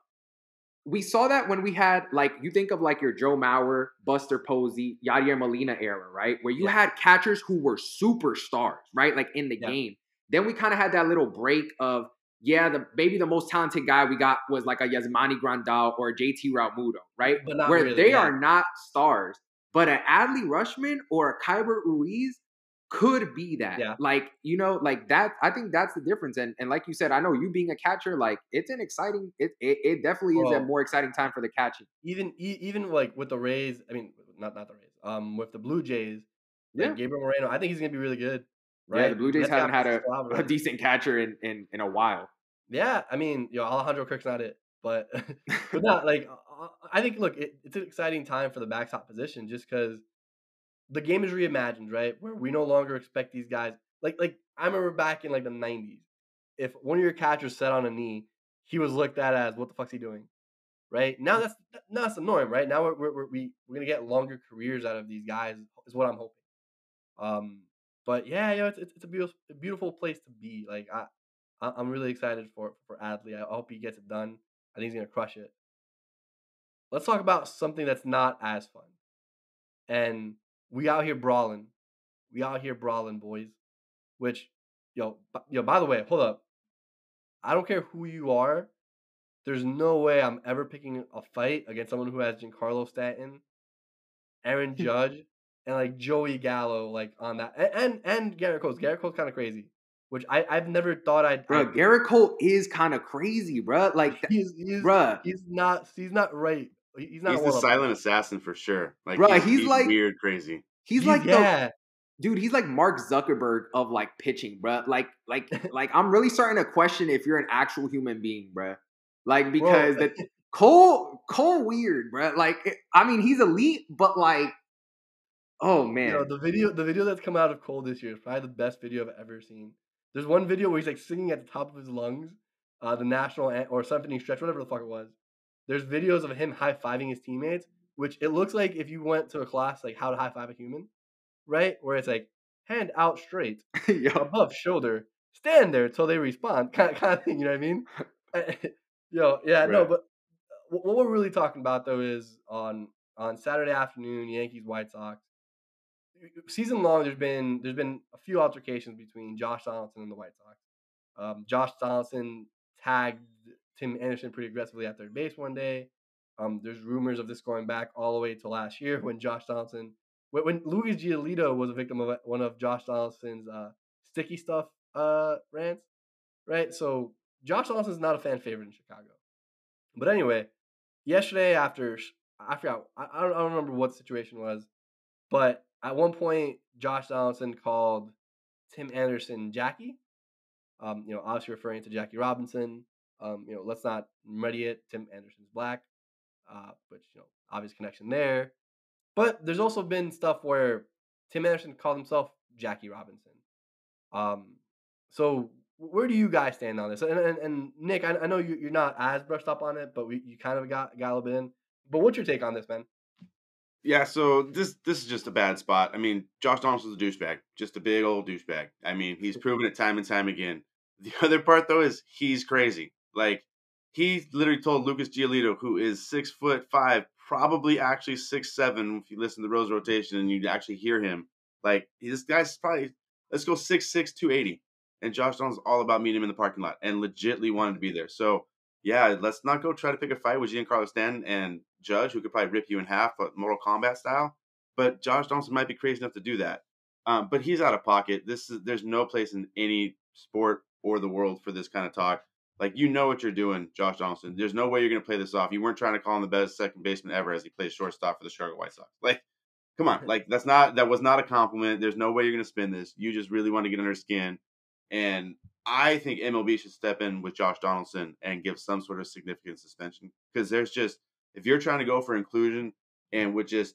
we saw that when we had like you think of like your Joe Mauer, Buster Posey, Yadier Molina era, right? Where you yeah. had catchers who were superstars, right? Like in the yeah. game. Then we kind of had that little break of yeah, the maybe the most talented guy we got was like a Yasmani Grandal or JT Realmuto, right? But Where really, they yeah. are not stars. But an Adley Rutschman or a Keibert Ruiz, could be that. Yeah. Like, you know, like that, I think that's the difference. And and like you said, I know you being a catcher, like it's an exciting, it it, it definitely well, is a more exciting time for the catching. Even even like with the Rays, I mean not not the Rays, um with the Blue Jays, yeah. Like Gabriel Moreno, I think he's gonna be really good. Right. Yeah, the Blue Jays haven't had a, a decent catcher in, in in a while. Yeah, I mean, yo, Alejandro Kirk's not it, but but not like I think look, it, it's an exciting time for the backstop position just because the game is reimagined, right? Where we no longer expect these guys. Like like I remember back in like the '90s, if one of your catchers set on a knee, he was looked at as what the fuck's he doing, right? Now that's now that's the norm, right? Now we're we're we, we're gonna get longer careers out of these guys, is what I'm hoping. Um, but yeah, you know, it's it's, it's a beautiful a beautiful place to be. Like I, I I'm really excited for for Adley. I hope he gets it done. I think he's gonna crush it. Let's talk about something that's not as fun. And we out here brawling. We out here brawling, boys. Which, yo, yo. By the way, hold up. I don't care who you are. There's no way I'm ever picking a fight against someone who has Giancarlo Stanton, Aaron Judge, and like Joey Gallo, like on that, and and, and Gerrit Cole. Gerrit Cole's kind of crazy, which I I've never thought I'd. Bro, I'd, Gerrit Cole is kind of crazy, bro. Like, he's he's bruh. he's not he's not right. He's not. He's one the of silent them. assassin for sure. Like, Bruh, he's like- weird, crazy. he's, like the yeah. dude. He's like Mark Zuckerberg of like pitching, bro. Like, like, like, I'm really starting to question if you're an actual human being, bro. Like, because Bro, the Cole, Cole, weird, bro. Like, I mean, he's elite, but like, oh man, You know, the video the video that's come out of Cole this year is probably the best video I've ever seen. There's one video where he's like singing at the top of his lungs, uh, the national an- or symphony stretch, whatever the fuck it was. There's videos of him high fiving his teammates, which it looks like if you went to a class like how to high five a human, right? Where it's like hand out straight, yo, above shoulder, stand there till they respond, kind of, kind of thing. You know what I mean? Yo, yeah, no, but what we're really talking about though is on on Saturday afternoon, Yankees White Sox. Season long, there's been there's been a few altercations between Josh Donaldson and the White Sox. Um, Josh Donaldson tagged Tim Anderson pretty aggressively at third base one day. Um, there's rumors of this going back all the way to last year when Josh Donaldson, when, when Lucas Giolito was a victim of one of Josh Donaldson's uh, sticky stuff uh, rants, right? So Josh Donaldson's not a fan favorite in Chicago. But anyway, yesterday after I forgot I, I don't I don't remember what the situation was, but at one point Josh Donaldson called Tim Anderson Jackie. Um, you know, obviously referring to Jackie Robinson. Um, you know, let's not muddy it. Tim Anderson's black, uh, which you know, obvious connection there. But there's also been stuff where Tim Anderson called himself Jackie Robinson. Um, so where do you guys stand on this? And, and, and Nick, I, I know you, you're not as brushed up on it, but we, you kind of got got a little bit in. But what's your take on this, man? Yeah, so this this is just a bad spot. I mean, Josh Donaldson's a douchebag, just a big old douchebag. I mean, he's proven it time and time again. The other part though is he's crazy. Like he literally told Lucas Giolito, who is six foot five, probably actually six seven, if you listen to the Rose rotation and you actually hear him. Like this guy's probably let's go six six two eighty. And Josh Donaldson's all about meeting him in the parking lot and legitly wanted to be there. So yeah, let's not go try to pick a fight with Giancarlo Stanton and Judge, who could probably rip you in half, but Mortal Kombat style. But Josh Donaldson might be crazy enough to do that. Um, but he's out of pocket. This is there's no place in any sport or the world for this kind of talk. Like you know what you're doing, Josh Donaldson. There's no way you're gonna play this off. You weren't trying to call him the best second baseman ever as he plays shortstop for the Chicago White Sox. Like, come on, like that's not that was not a compliment. There's no way you're gonna spin this. You just really want to get under his skin. And I think MLB should step in with Josh Donaldson and give some sort of significant suspension because there's just if you're trying to go for inclusion and with just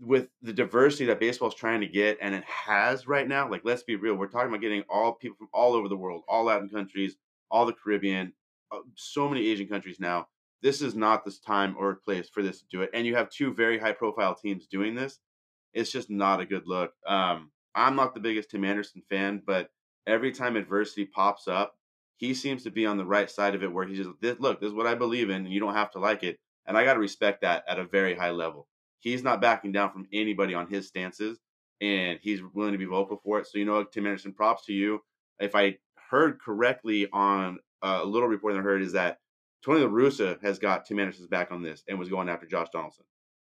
with the diversity that baseball's trying to get and it has right now, like let's be real, we're talking about getting all people from all over the world, all out in countries, all the Caribbean, uh, so many Asian countries now. This is not this time or place for this to do it. And you have two very high profile teams doing this. It's just not a good look. Um, I'm not the biggest Tim Anderson fan, but every time adversity pops up, he seems to be on the right side of it where he's just, look, this is what I believe in, and you don't have to like it. And I got to respect that at a very high level. He's not backing down from anybody on his stances, and he's willing to be vocal for it. So, you know, Tim Anderson, props to you. If I heard correctly on uh, a little report that I heard, is that Tony La Russa has got Tim Anderson's back on this and was going after Josh Donaldson.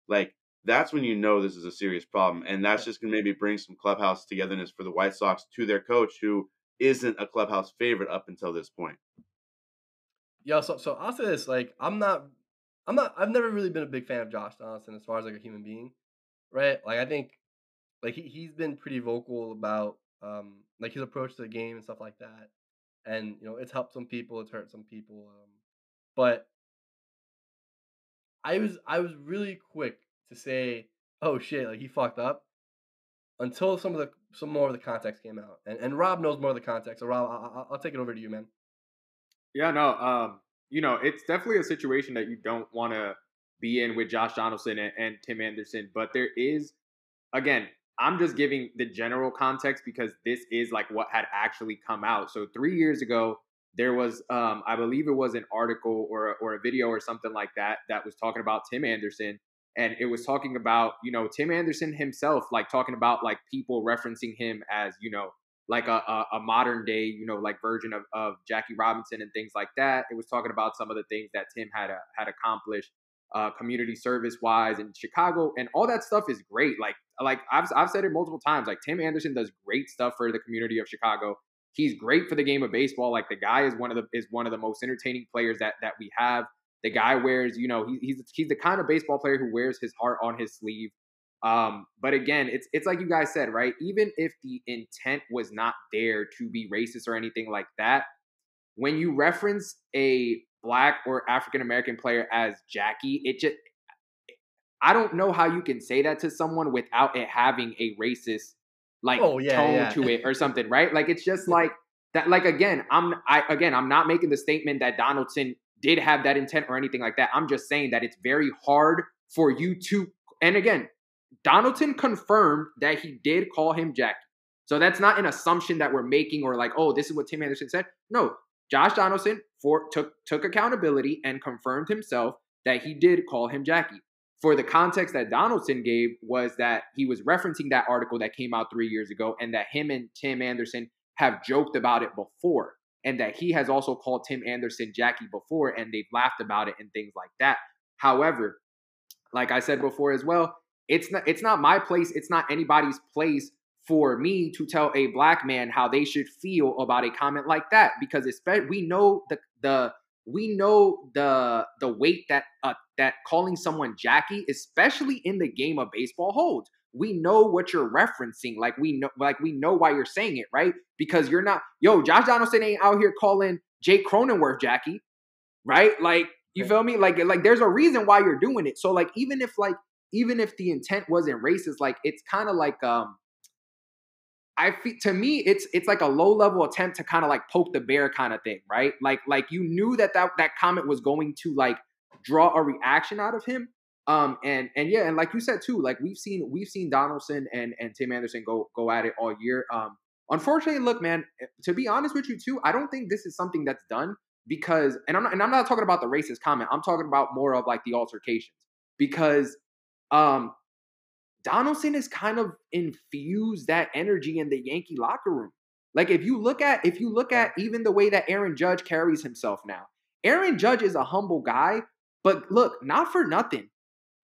Like, that's when you know this is a serious problem. And that's just going to maybe bring some clubhouse togetherness for the White Sox to their coach, who isn't a clubhouse favorite up until this point. Yo, so so I'll say this: like, I'm not, I'm not, I've never really been a big fan of Josh Donaldson as far as like a human being, right? Like, I think, like he he's been pretty vocal about um like his approach to the game and stuff like that, and you know it's helped some people, it's hurt some people, um, but I was I was really quick to say, oh shit, like he fucked up, until some of the some more of the context came out, and and Rob knows more of the context, so Rob, I, I, I'll take it over to you, man. Yeah, no. Um, you know, it's definitely a situation that you don't want to be in with Josh Donaldson and, and Tim Anderson. But there is, again, I'm just giving the general context because this is like what had actually come out. So three years ago, there was, um, I believe it was an article or or a video or something like that that was talking about Tim Anderson, and it was talking about you know Tim Anderson himself, like talking about like people referencing him as you know like a, a, a, modern day, you know, like version of, of Jackie Robinson and things like that. It was talking about some of the things that Tim had uh, had accomplished, uh, community service wise in Chicago, and all that stuff is great. Like like I've I've said it multiple times. Like Tim Anderson does great stuff for the community of Chicago. He's great for the game of baseball. Like the guy is one of the is one of the most entertaining players that that we have. The guy wears, you know, he, he's he's the kind of baseball player who wears his heart on his sleeve. Um, but again, it's it's like you guys said, right? Even if the intent was not there to be racist or anything like that, when you reference a black or African American player as Jackie, it just I don't know how you can say that to someone without it having a racist like oh, yeah, tone yeah. to it or something, right? Like it's just like that. Like again, I'm I again I'm not making the statement that Donaldson did have that intent or anything like that. I'm just saying that it's very hard for you to. And again, Donaldson confirmed that he did call him Jackie. So that's not an assumption that we're making or like, oh, this is what Tim Anderson said. No, Josh Donaldson for, took took accountability and confirmed himself that he did call him Jackie. For the context that Donaldson gave was that he was referencing that article that came out three years ago, and that him and Tim Anderson have joked about it before, and that he has also called Tim Anderson Jackie before, and they've laughed about it and things like that. However, like I said before as well, it's not it's not my place, it's not anybody's place for me to tell a black man how they should feel about a comment like that because especially we know the the we know the the weight that uh, that calling someone Jackie, especially in the game of baseball, holds. We know what you're referencing. Like we know, like we know why you're saying it, right? Because you're not, yo, Josh Donaldson ain't out here calling Jake Cronenworth Jackie, right? Like you feel me? Like like there's a reason why you're doing it. So like even if like even if the intent wasn't racist, like it's kind of like um I feel to me it's it's like a low level attempt to kind of like poke the bear kind of thing, right? Like like you knew that that that comment was going to like draw a reaction out of him. Um and and yeah, and like you said too, like we've seen we've seen Donaldson and and Tim Anderson go go at it all year. Um unfortunately, look, man, eh, to be honest with you too, I don't think this is something that's done because and I'm not, and I'm not talking about the racist comment. I'm talking about more of like the altercations because um, Donaldson has kind of infused that energy in the Yankee locker room. Like if you look at if you look at even the way that Aaron Judge carries himself now. Aaron Judge is a humble guy, but look, not for nothing.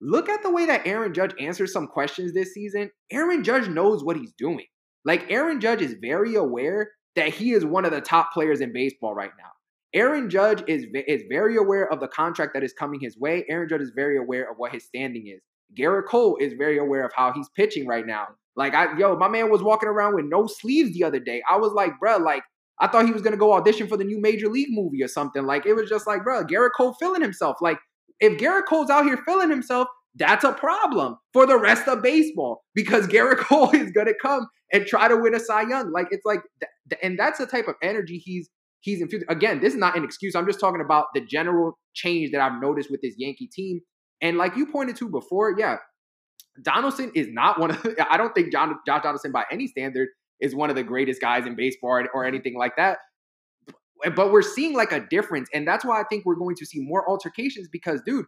Look at the way that Aaron Judge answers some questions this season. Aaron Judge knows what he's doing. Like Aaron Judge is very aware that he is one of the top players in baseball right now. Aaron Judge is is very aware of the contract that is coming his way. Aaron Judge is very aware of what his standing is. Gerrit Cole is very aware of how he's pitching right now. Like I yo, my man was walking around with no sleeves the other day. I was like, bro, like I thought he was gonna go audition for the new Major League movie or something. Like it was just like, bro, Gerrit Cole feeling himself. Like if Gerrit Cole's out here feeling himself, that's a problem for the rest of baseball because Gerrit Cole is gonna come and try to win a Cy Young. Like it's like, and that's the type of energy he's he's infused. Again, this is not an excuse. I'm just talking about the general change that I've noticed with this Yankee team and like you pointed to before, yeah, Donaldson is not one of. The, I don't think John Josh Donaldson by any standard is one of the greatest guys in baseball or anything like that. But we're seeing like a difference, and that's why I think we're going to see more altercations because, dude,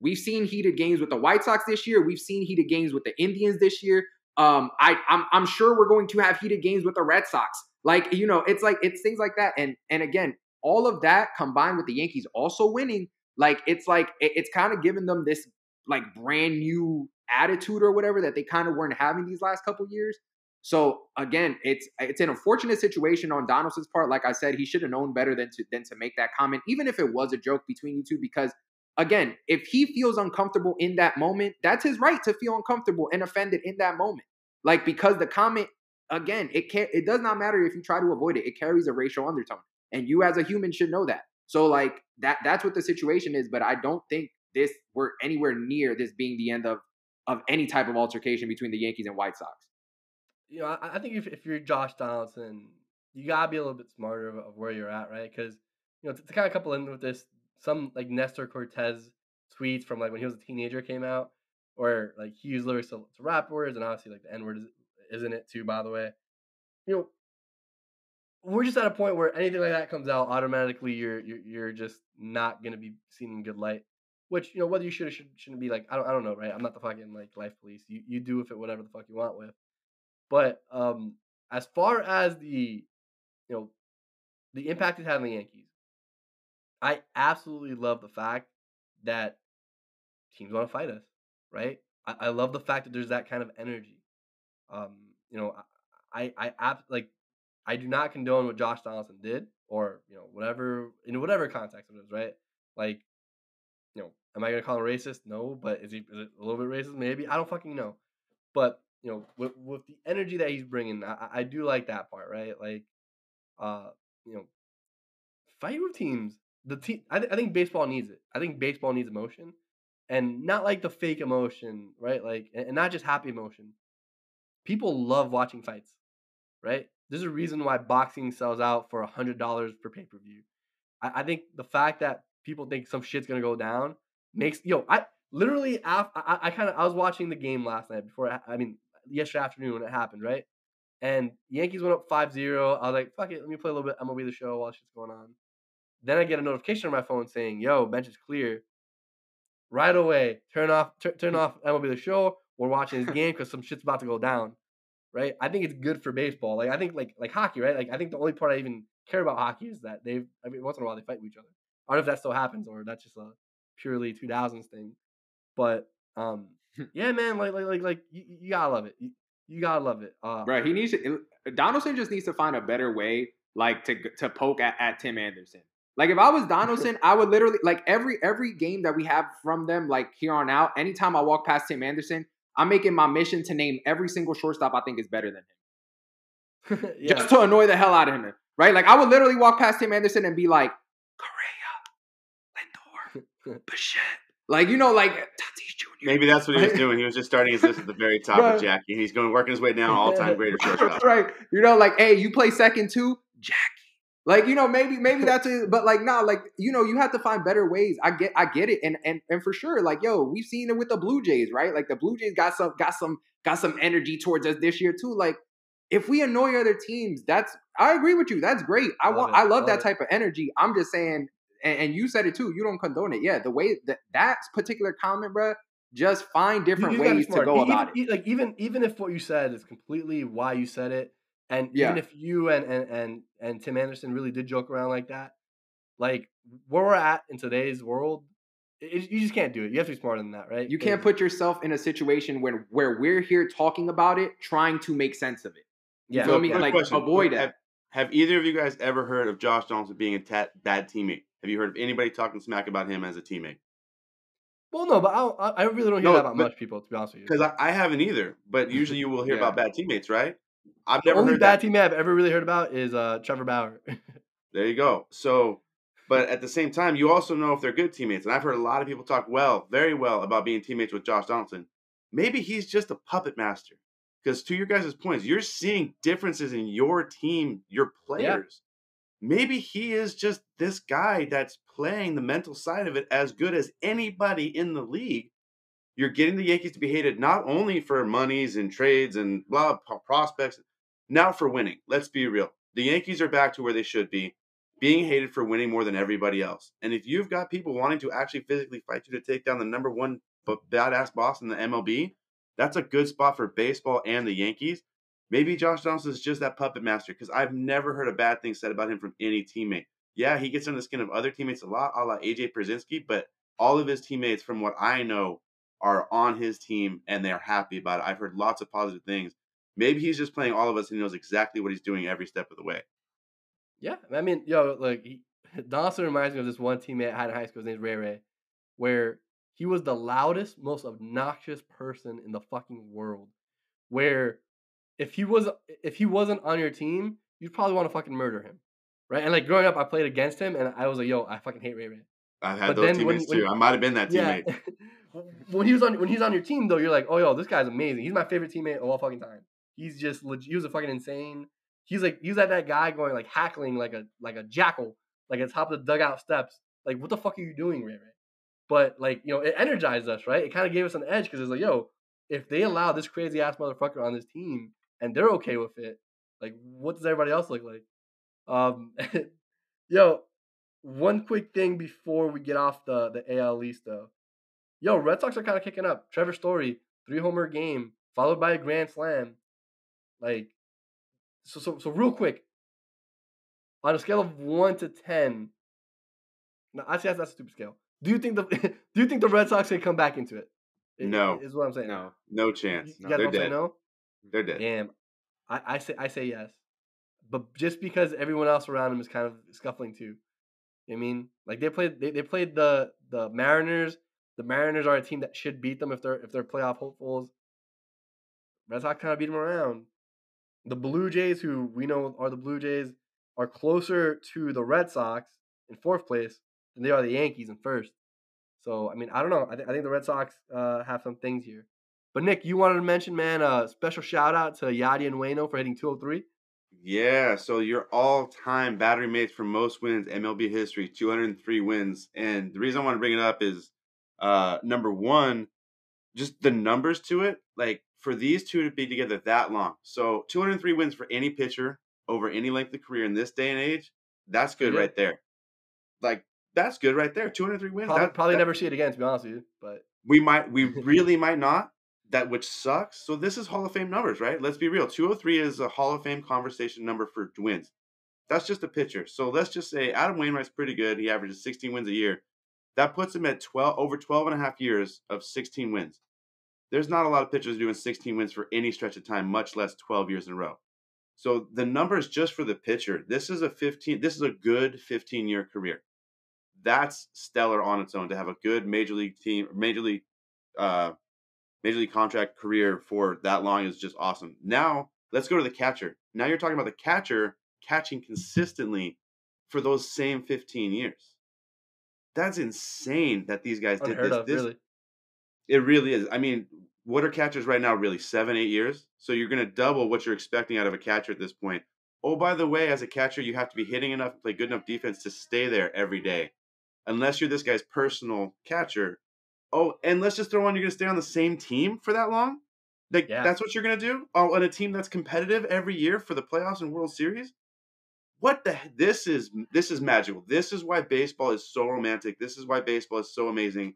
we've seen heated games with the White Sox this year. We've seen heated games with the Indians this year. Um, I I'm, I'm sure we're going to have heated games with the Red Sox. Like you know, it's like it's things like that, and and again, all of that combined with the Yankees also winning like it's like it, it's kind of given them this like brand new attitude or whatever that they kind of weren't having these last couple years. So again, it's it's an unfortunate situation on Donaldson's part. Like I said, he should have known better than to than to make that comment, even if it was a joke between you two. Because again, if he feels uncomfortable in that moment, that's his right to feel uncomfortable and offended in that moment. Like because the comment again, it can't it does not matter if you try to avoid it. It carries a racial undertone, and you as a human should know that. So like that that's what the situation is. But I don't think this we're anywhere near this being the end of of any type of altercation between the Yankees and White Sox. You know, I, I think if, if you're Josh Donaldson, you gotta be a little bit smarter of, of where you're at, right? Because you know, to, to, kind of couple in with this some like Nestor Cortes tweets from like when he was a teenager came out, or like he used lyrics to, to rap words, and obviously like the N word is, isn't it too, by the way. You know, we're just at a point where anything like that comes out, automatically you're you're, you're just not gonna be seen in good light. Which you know whether you should or should, shouldn't be like I don't I don't know right. I'm not the fucking like life police. You you do with it whatever the fuck you want with. But um, as far as the you know the impact it had on the Yankees, I absolutely love the fact that teams want to fight us. Right. I, I love the fact that there's that kind of energy. Um, you know, I I, I like I do not condone what Josh Donaldson did, or you know, whatever in whatever context it is, right? Like, you know, am I gonna call him racist? No, but is he is a little bit racist? Maybe I don't fucking know. But you know, with with the energy that he's bringing, I, I do like that part, right? Like, uh, you know, fight with teams. The team, I, th- I think baseball needs it. I think baseball needs emotion, and not like the fake emotion, right? Like, and not just happy emotion. People love watching fights, right? There's a reason why boxing sells out for hundred dollars per pay per view. I, I, think the fact that people think some shit's gonna go down makes yo. I literally I I kind of I was watching the game last night before I mean yesterday afternoon when it happened, right? And Yankees went up 5-0. I was like, fuck it, let me play a little bit MLB the show while shit's going on. Then I get a notification on my phone saying, yo, bench is clear. Right away, turn off t- turn off MLB the show. We're watching this game because some shit's about to go down right? I think it's good for baseball. Like I think like like hockey, right? Like I think the only part I even care about hockey is that they've I mean once in a while they fight with each other. I don't know if that still happens or that's just a purely 2000s thing. But um yeah, man, like like like like you, you gotta love it. You, you gotta love it. Uh, right. He needs to. Donaldson just needs to find a better way, like to to poke at, at Tim Anderson. Like if I was Donaldson, I would literally like every every game that we have from them, like here on out. Anytime I walk past Tim Anderson, I'm making my mission to name every single shortstop I think is better than him. yeah. Just to annoy the hell out of him. Right? Like I would literally walk past Tim Anderson and be like, Correa, Lindor, Bichette. Like, you know, like Tatis Jr. Maybe that's what he was doing. He was just starting his list at the very top right. of Jackie. And he's going working his way down all time greater shortstop. right. You know, like, hey, you play second too, Jackie. Like you know, maybe maybe that's it, but like nah, like you know, you have to find better ways. I get I get it, and and and for sure, like yo, we've seen it with the Blue Jays, right? Like the Blue Jays got some got some got some energy towards us this year too. Like if we annoy other teams, that's I agree with you. That's great. I love want it. I love, love that it. type of energy. I'm just saying, and, and, you said it too. You don't condone it. Yeah, the way that that particular comment, bro, just find different ways to go even, about it. Like even even if what you said is completely why you said it and yeah. even if you and, and and and Tim Anderson really did joke around like that, like where we're at in today's world, it, you just can't do it. You have to be smarter than that, right? You can't put yourself in a situation where where we're here talking about it, trying to make sense of it. Yeah, so, me? Like question. avoid have, it. Have either of you guys ever heard of Josh Johnson being a ta- bad teammate? Have you heard of anybody talking smack about him as a teammate? Well, no, but I, I really don't hear no, that about much people, to be honest with you. Because I, I, haven't either. But usually you will hear yeah. about bad teammates, right? I've never only heard bad that. teammate I've ever really heard about is uh, Trevor Bauer. there you go. So, but at the same time, you also know if they're good teammates. And I've heard a lot of people talk well, very well, about being teammates with Josh Donaldson. Maybe he's just a puppet master. Because to your guys' points, you're seeing differences in your team, your players. Yeah. Maybe he is just this guy that's playing the mental side of it as good as anybody in the league you're getting the Yankees to be hated not only for monies and trades and blah, prospects, now for winning. Let's be real. The Yankees are back to where they should be, being hated for winning more than everybody else. And if you've got people wanting to actually physically fight you to take down the number one badass boss in the MLB, that's a good spot for baseball and the Yankees. Maybe Josh Johnson is just that puppet master because I've never heard a bad thing said about him from any teammate. Yeah, he gets under the skin of other teammates a lot, a la AJ Pierzynski, but all of his teammates, from what I know, are on his team and they're happy about it. I've heard lots of positive things. Maybe he's just playing all of us and he knows exactly what he's doing every step of the way. Yeah, I mean, yo, like he, Dawson reminds me of this one teammate I had in high school. His name's Ray Ray, where he was the loudest, most obnoxious person in the fucking world. Where if he was if he wasn't on your team, you'd probably want to fucking murder him, right? And like growing up, I played against him, and I was like, yo, I fucking hate Ray Ray. I've had but those teammates when, too. I might have been that teammate. Yeah. when he was on when he's on your team though, you're like, oh yo, this guy's amazing. He's my favorite teammate of all fucking time. He's just legit, he was a fucking insane. He's like he's like that guy going like hackling like a like a jackal, like at top of the dugout steps, Like, what the fuck are you doing, Ray Ray? But like, you know, it energized us, right? It kind of gave us an edge because it's like, yo, if they allow this crazy ass motherfucker on this team and they're okay with it, like, what does everybody else look like? Um, yo, one quick thing before we get off the the AL East though. Yo, Red Sox are kind of kicking up. Trevor Story, three homer game, followed by a grand slam. Like, so so so real quick. On a scale of one to ten, no, actually that's, that's a stupid scale. Do you think the do you think the Red Sox can come back into it? I- No. is what I'm saying. No. No chance. you No, They're dead. no. They're dead. Damn, I, I say I say yes, but just because everyone else around him is kind of scuffling too. You know what I mean, like they played they, they played the the Mariners. The Mariners are a team that should beat them if they're if they're playoff hopefuls. Red Sox kind of beat them around. The Blue Jays, who we know are the Blue Jays, are closer to the Red Sox in fourth place than they are the Yankees in first. So I mean, I don't know. I, th- I think the Red Sox uh, have some things here. But Nick, you wanted to mention, man, a special shout out to Yadi and Wayno for hitting 203. Yeah, so your all-time battery mates for most wins MLB history, 203 wins. And the reason I want to bring it up is uh number 1, just the numbers to it, like for these two to be together that long. So 203 wins for any pitcher over any length of career in this day and age, that's good Yeah. right there. Like that's good right there. 203 wins. Probably, that- probably that- never see it again, to be honest with you. But we might we really might not that which sucks so this is hall of fame numbers right let's be real 203 is a hall of fame conversation number for wins that's just a pitcher so let's just say adam wainwright's pretty good he averages 16 wins a year that puts him at 12 over 12 and a half years of 16 wins there's not a lot of pitchers doing 16 wins for any stretch of time much less 12 years in a row so the numbers just for the pitcher this is a 15 this is a good 15 year career that's stellar on its own to have a good major league team, major league, uh, major league contract career for that long is just awesome. Now let's go to the catcher. Now you're talking about the catcher catching consistently for those same 15 years. That's insane that these guys did this. of, This- really. It really is. I mean, what are catchers right now? Really, seven, eight years. So you're going to double what you're expecting out of a catcher at this point. Oh, by the way, as a catcher, you have to be hitting enough, play good enough defense to stay there every day unless you're this guy's personal catcher. Oh, and let's just throw on you're going to stay on the same team for that long? Like Yeah. that's what you're going to do? Oh, on a team that's competitive every year for the playoffs and World Series? What the this is this is magical. This is why baseball is so romantic. This is why baseball is so amazing.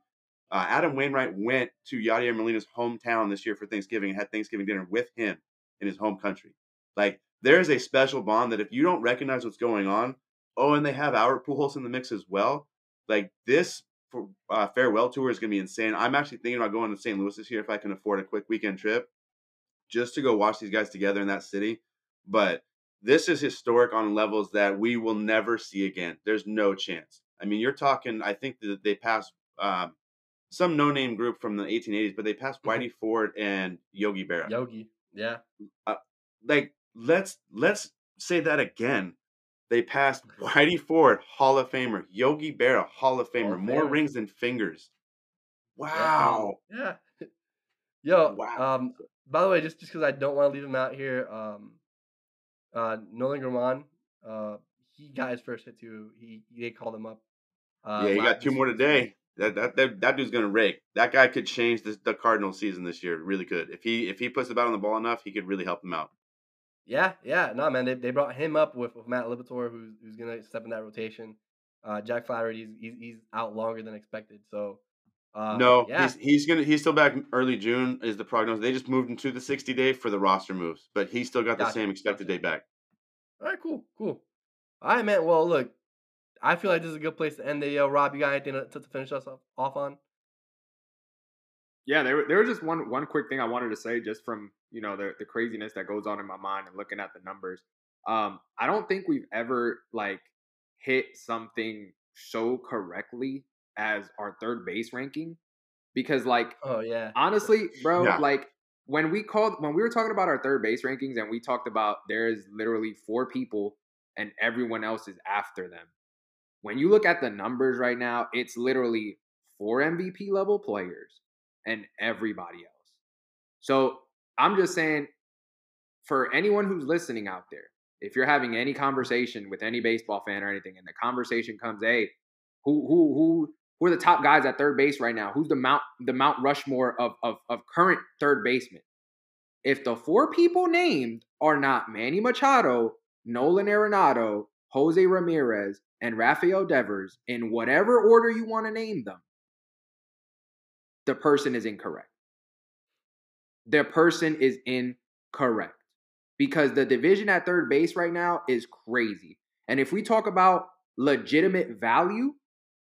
Uh, Adam Wainwright went to Yadier Molina's hometown this year for Thanksgiving and had Thanksgiving dinner with him in his home country. Like there is a special bond that if you don't recognize what's going on, oh, and they have our Pujols in the mix as well. Like this for, uh, farewell tour is going to be insane. I'm actually thinking about going to St. Louis this year if I can afford a quick weekend trip, just to go watch these guys together in that city. But this is historic on levels that we will never see again. There's no chance. I mean, you're talking. I think that they passed um, some no-name group from the 1880s, but they passed Whitey Ford and Yogi Berra Yogi. Yeah. like let's let's say that again. They passed Whitey Ford, Hall of Famer, Yogi Berra, Hall of Famer, of more Famer. rings than fingers. Wow. Yeah. Yo, Wow. um, by the way, just just because I don't want to leave him out here, um, uh, Nolan Gorman, uh, he got his first hit too. He they called him up. Uh, yeah, he got two more today. That that that, that dude's gonna rake. That guy could change the, the Cardinal season this year. Really could. If he if he puts the bat on the ball enough, he could really help them out. Yeah, yeah, no man, they, they brought him up with, with Matt Liberatore, who's who's gonna step in that rotation. Uh, Jack Flaherty, he's, he's he's out longer than expected. So, uh, no, yeah, he's he's gonna he's still back early June is the prognosis. They just moved him to the 60 day for the roster moves, but he's still got the Gotcha, same expected gotcha. day back. all right, cool, cool. All right, man. Well, look, I feel like this is a good place to end the. Uh, Rob, you got anything to, to finish us off, off on? Yeah, there, there was just one one quick thing I wanted to say, just from you know the the craziness that goes on in my mind and looking at the numbers. Um, I don't think we've ever like hit something so correctly as our third base ranking, because like Oh yeah, honestly, bro, Yeah. like when we called when we were talking about our third base rankings and we talked about there is literally four people and everyone else is after them. When you look at the numbers right now, it's literally four MVP level players and everybody else. So I'm just saying, for anyone who's listening out there, if you're having any conversation with any baseball fan or anything, and the conversation comes, hey, Who who who who are the top guys at third base right now? Who's the Mount the Mount Rushmore of of, of current third baseman? If the four people named are not Manny Machado, Nolan Arenado, Jose Ramirez, and Rafael Devers, in whatever order you want to name them, the person is incorrect. The person is incorrect because the division at third base right now is crazy. And if we talk about legitimate value,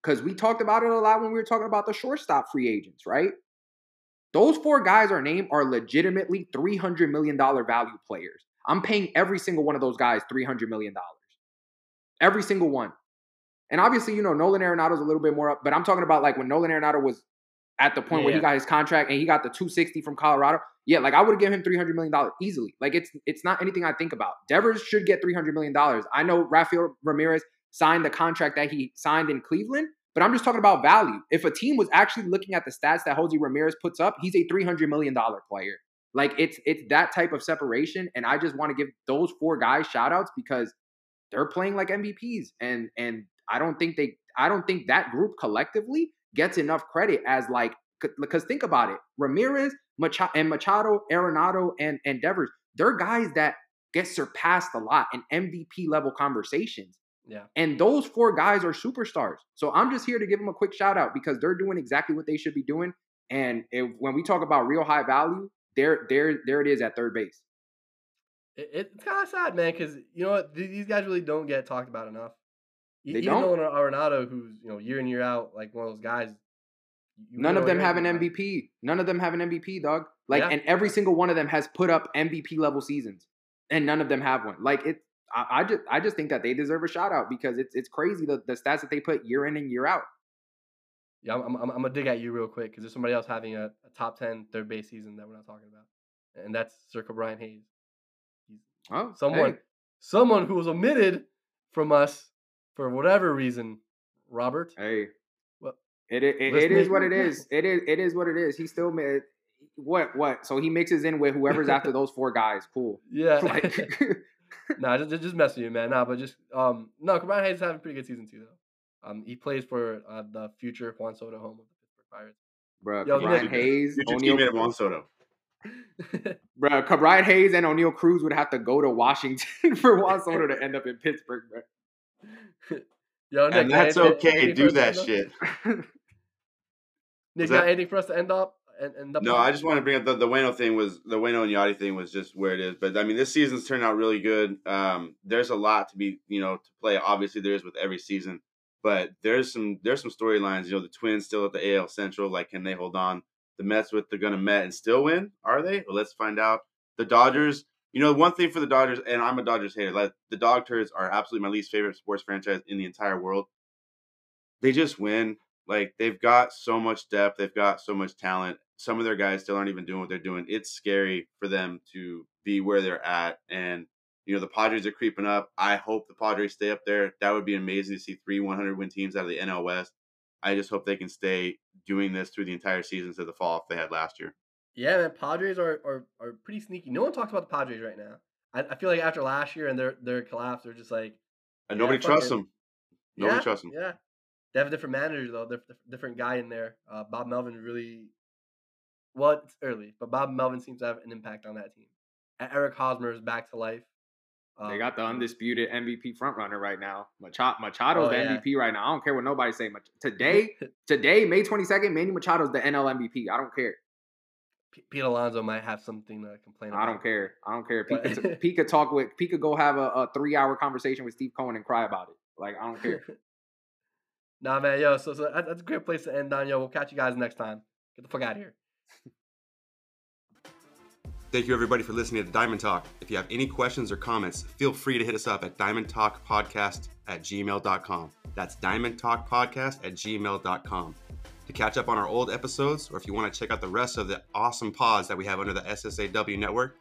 because we talked about it a lot when we were talking about the shortstop free agents, right? Those four guys are named are legitimately $300 million value players. I'm paying every single one of those guys $300 million. Every single one. And obviously, you know, Nolan Arenado's a little bit more up, but I'm talking about like when Nolan Arenado was at the point yeah. where he got his contract and he got the 260 from Colorado. Yeah, like I would have given him 300 million dollars easily. Like it's it's not anything I think about. Devers should get 300 million dollars. I know Rafael Ramirez signed the contract that he signed in Cleveland, but I'm just talking about value. If a team was actually looking at the stats that Jose Ramirez puts up, he's a 300 million dollar player. Like it's it's that type of separation and I just want to give those four guys shout outs because they're playing like MVPs and and I don't think they I don't think that group collectively gets enough credit as like because think about it, Ramirez, Machado, and Machado, Arenado, and and Devers, they're guys that get surpassed a lot in MVP level conversations. Yeah. And those four guys are superstars. So I'm just here to give them a quick shout out because they're doing exactly what they should be doing. And if, when we talk about real high value, there, there, there it is at third base. It, it's kind of sad, man, because you know what? These guys really don't get talked about enough. They Even don't. Arenado, uh, who's you know year in year out like one of those guys. None of them have an MVP. None of them have an MVP, dog. Like, yeah. and every single one of them has put up MVP level seasons, and none of them have one. Like it, I, I just, I just think that they deserve a shout out because it's, it's crazy the, the stats that they put year in and year out. Yeah, I'm, I'm, I'm gonna dig at you real quick because there's somebody else having a, a, top 10 third base season that we're not talking about, and that's Sir Ke'Bryan Hayes. He's oh, someone, hey. someone who was omitted from us for whatever reason, Robert. Hey, well, it it, it, it is what it is. It is it is what it is. He still made what what? So he mixes in with whoever's after those four guys. Cool. Yeah. Like, nah, just just messing you, man. Nah, but just um, no. Ke'Bryan Hayes is having a pretty good season too, though. Um, he plays for uh, the future Juan Soto home of the Pittsburgh Pirates. Bro, Yo, Ke'Bryan Hayes, future Oneil, teammate Juan Soto. bro, Ke'Bryan Hayes and Oneil Cruz would have to go to Washington for Juan Soto to end up in Pittsburgh, bro. Yo, Nick, and that's okay. Do that shit. Nick, got anything for us to end up? End, up no, I just want to bring up the, the Wayno thing was the Wayno and Yadi thing was just where it is. But I mean, this season's turned out really good. Um, there's a lot to be, you know, to play. Obviously, there is with every season, but there's some there's some storylines. You know, the Twins still at the AL Central. Like, can they hold on? The Mets with they're gonna Met and still win? Are they? Well, let's find out. The Dodgers you know, one thing for the Dodgers, and I'm a Dodgers hater. Like the Dog Turds are absolutely my least favorite sports franchise in the entire world. They just win. Like they've got so much depth, they've got so much talent. Some of their guys still aren't even doing what they're doing. It's scary for them to be where they're at. And you know, the Padres are creeping up. I hope the Padres stay up there. That would be amazing to see three 100 win teams out of the NL West. I just hope they can stay doing this through the entire season to the fall if they had last year. Yeah, man, Padres are, are are pretty sneaky. No one talks about the Padres right now. I, I feel like after last year and their their collapse, they're just like and nobody trusts them. Nobody yeah, trusts them. Yeah, they have a different manager though. They're different guy in there. Uh, Bob Melvin really. Well, it's early, but Bob Melvin seems to have an impact on that team. Eric Hosmer is back to life. Um, they got the undisputed MVP frontrunner right now. Machado, Machado's oh, the yeah. MVP right now. I don't care what nobody say. Today, today, May twenty second, Manny Machado's the NL MVP. I don't care. Pete Alonso might have something to complain about. I don't care. I don't care. Pete, could, Pete could talk with Pete could go have a, a three hour conversation with Steve Cohen and cry about it. Like I don't care. nah, man, yo. So, so that's a great place to end on. Yo, we'll catch you guys next time. Get the fuck out of here. Thank you, everybody, for listening to Diamond Talk. If you have any questions or comments, feel free to hit us up at diamondtalkpodcast at gmail.com. That's diamondtalkpodcast at gmail.com. To catch up on our old episodes, or if you want to check out the rest of the awesome pods that we have under the SSAW network,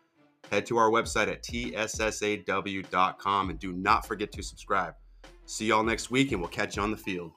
head to our website at tssaw.com and do not forget to subscribe. See y'all next week, and we'll catch you on the field.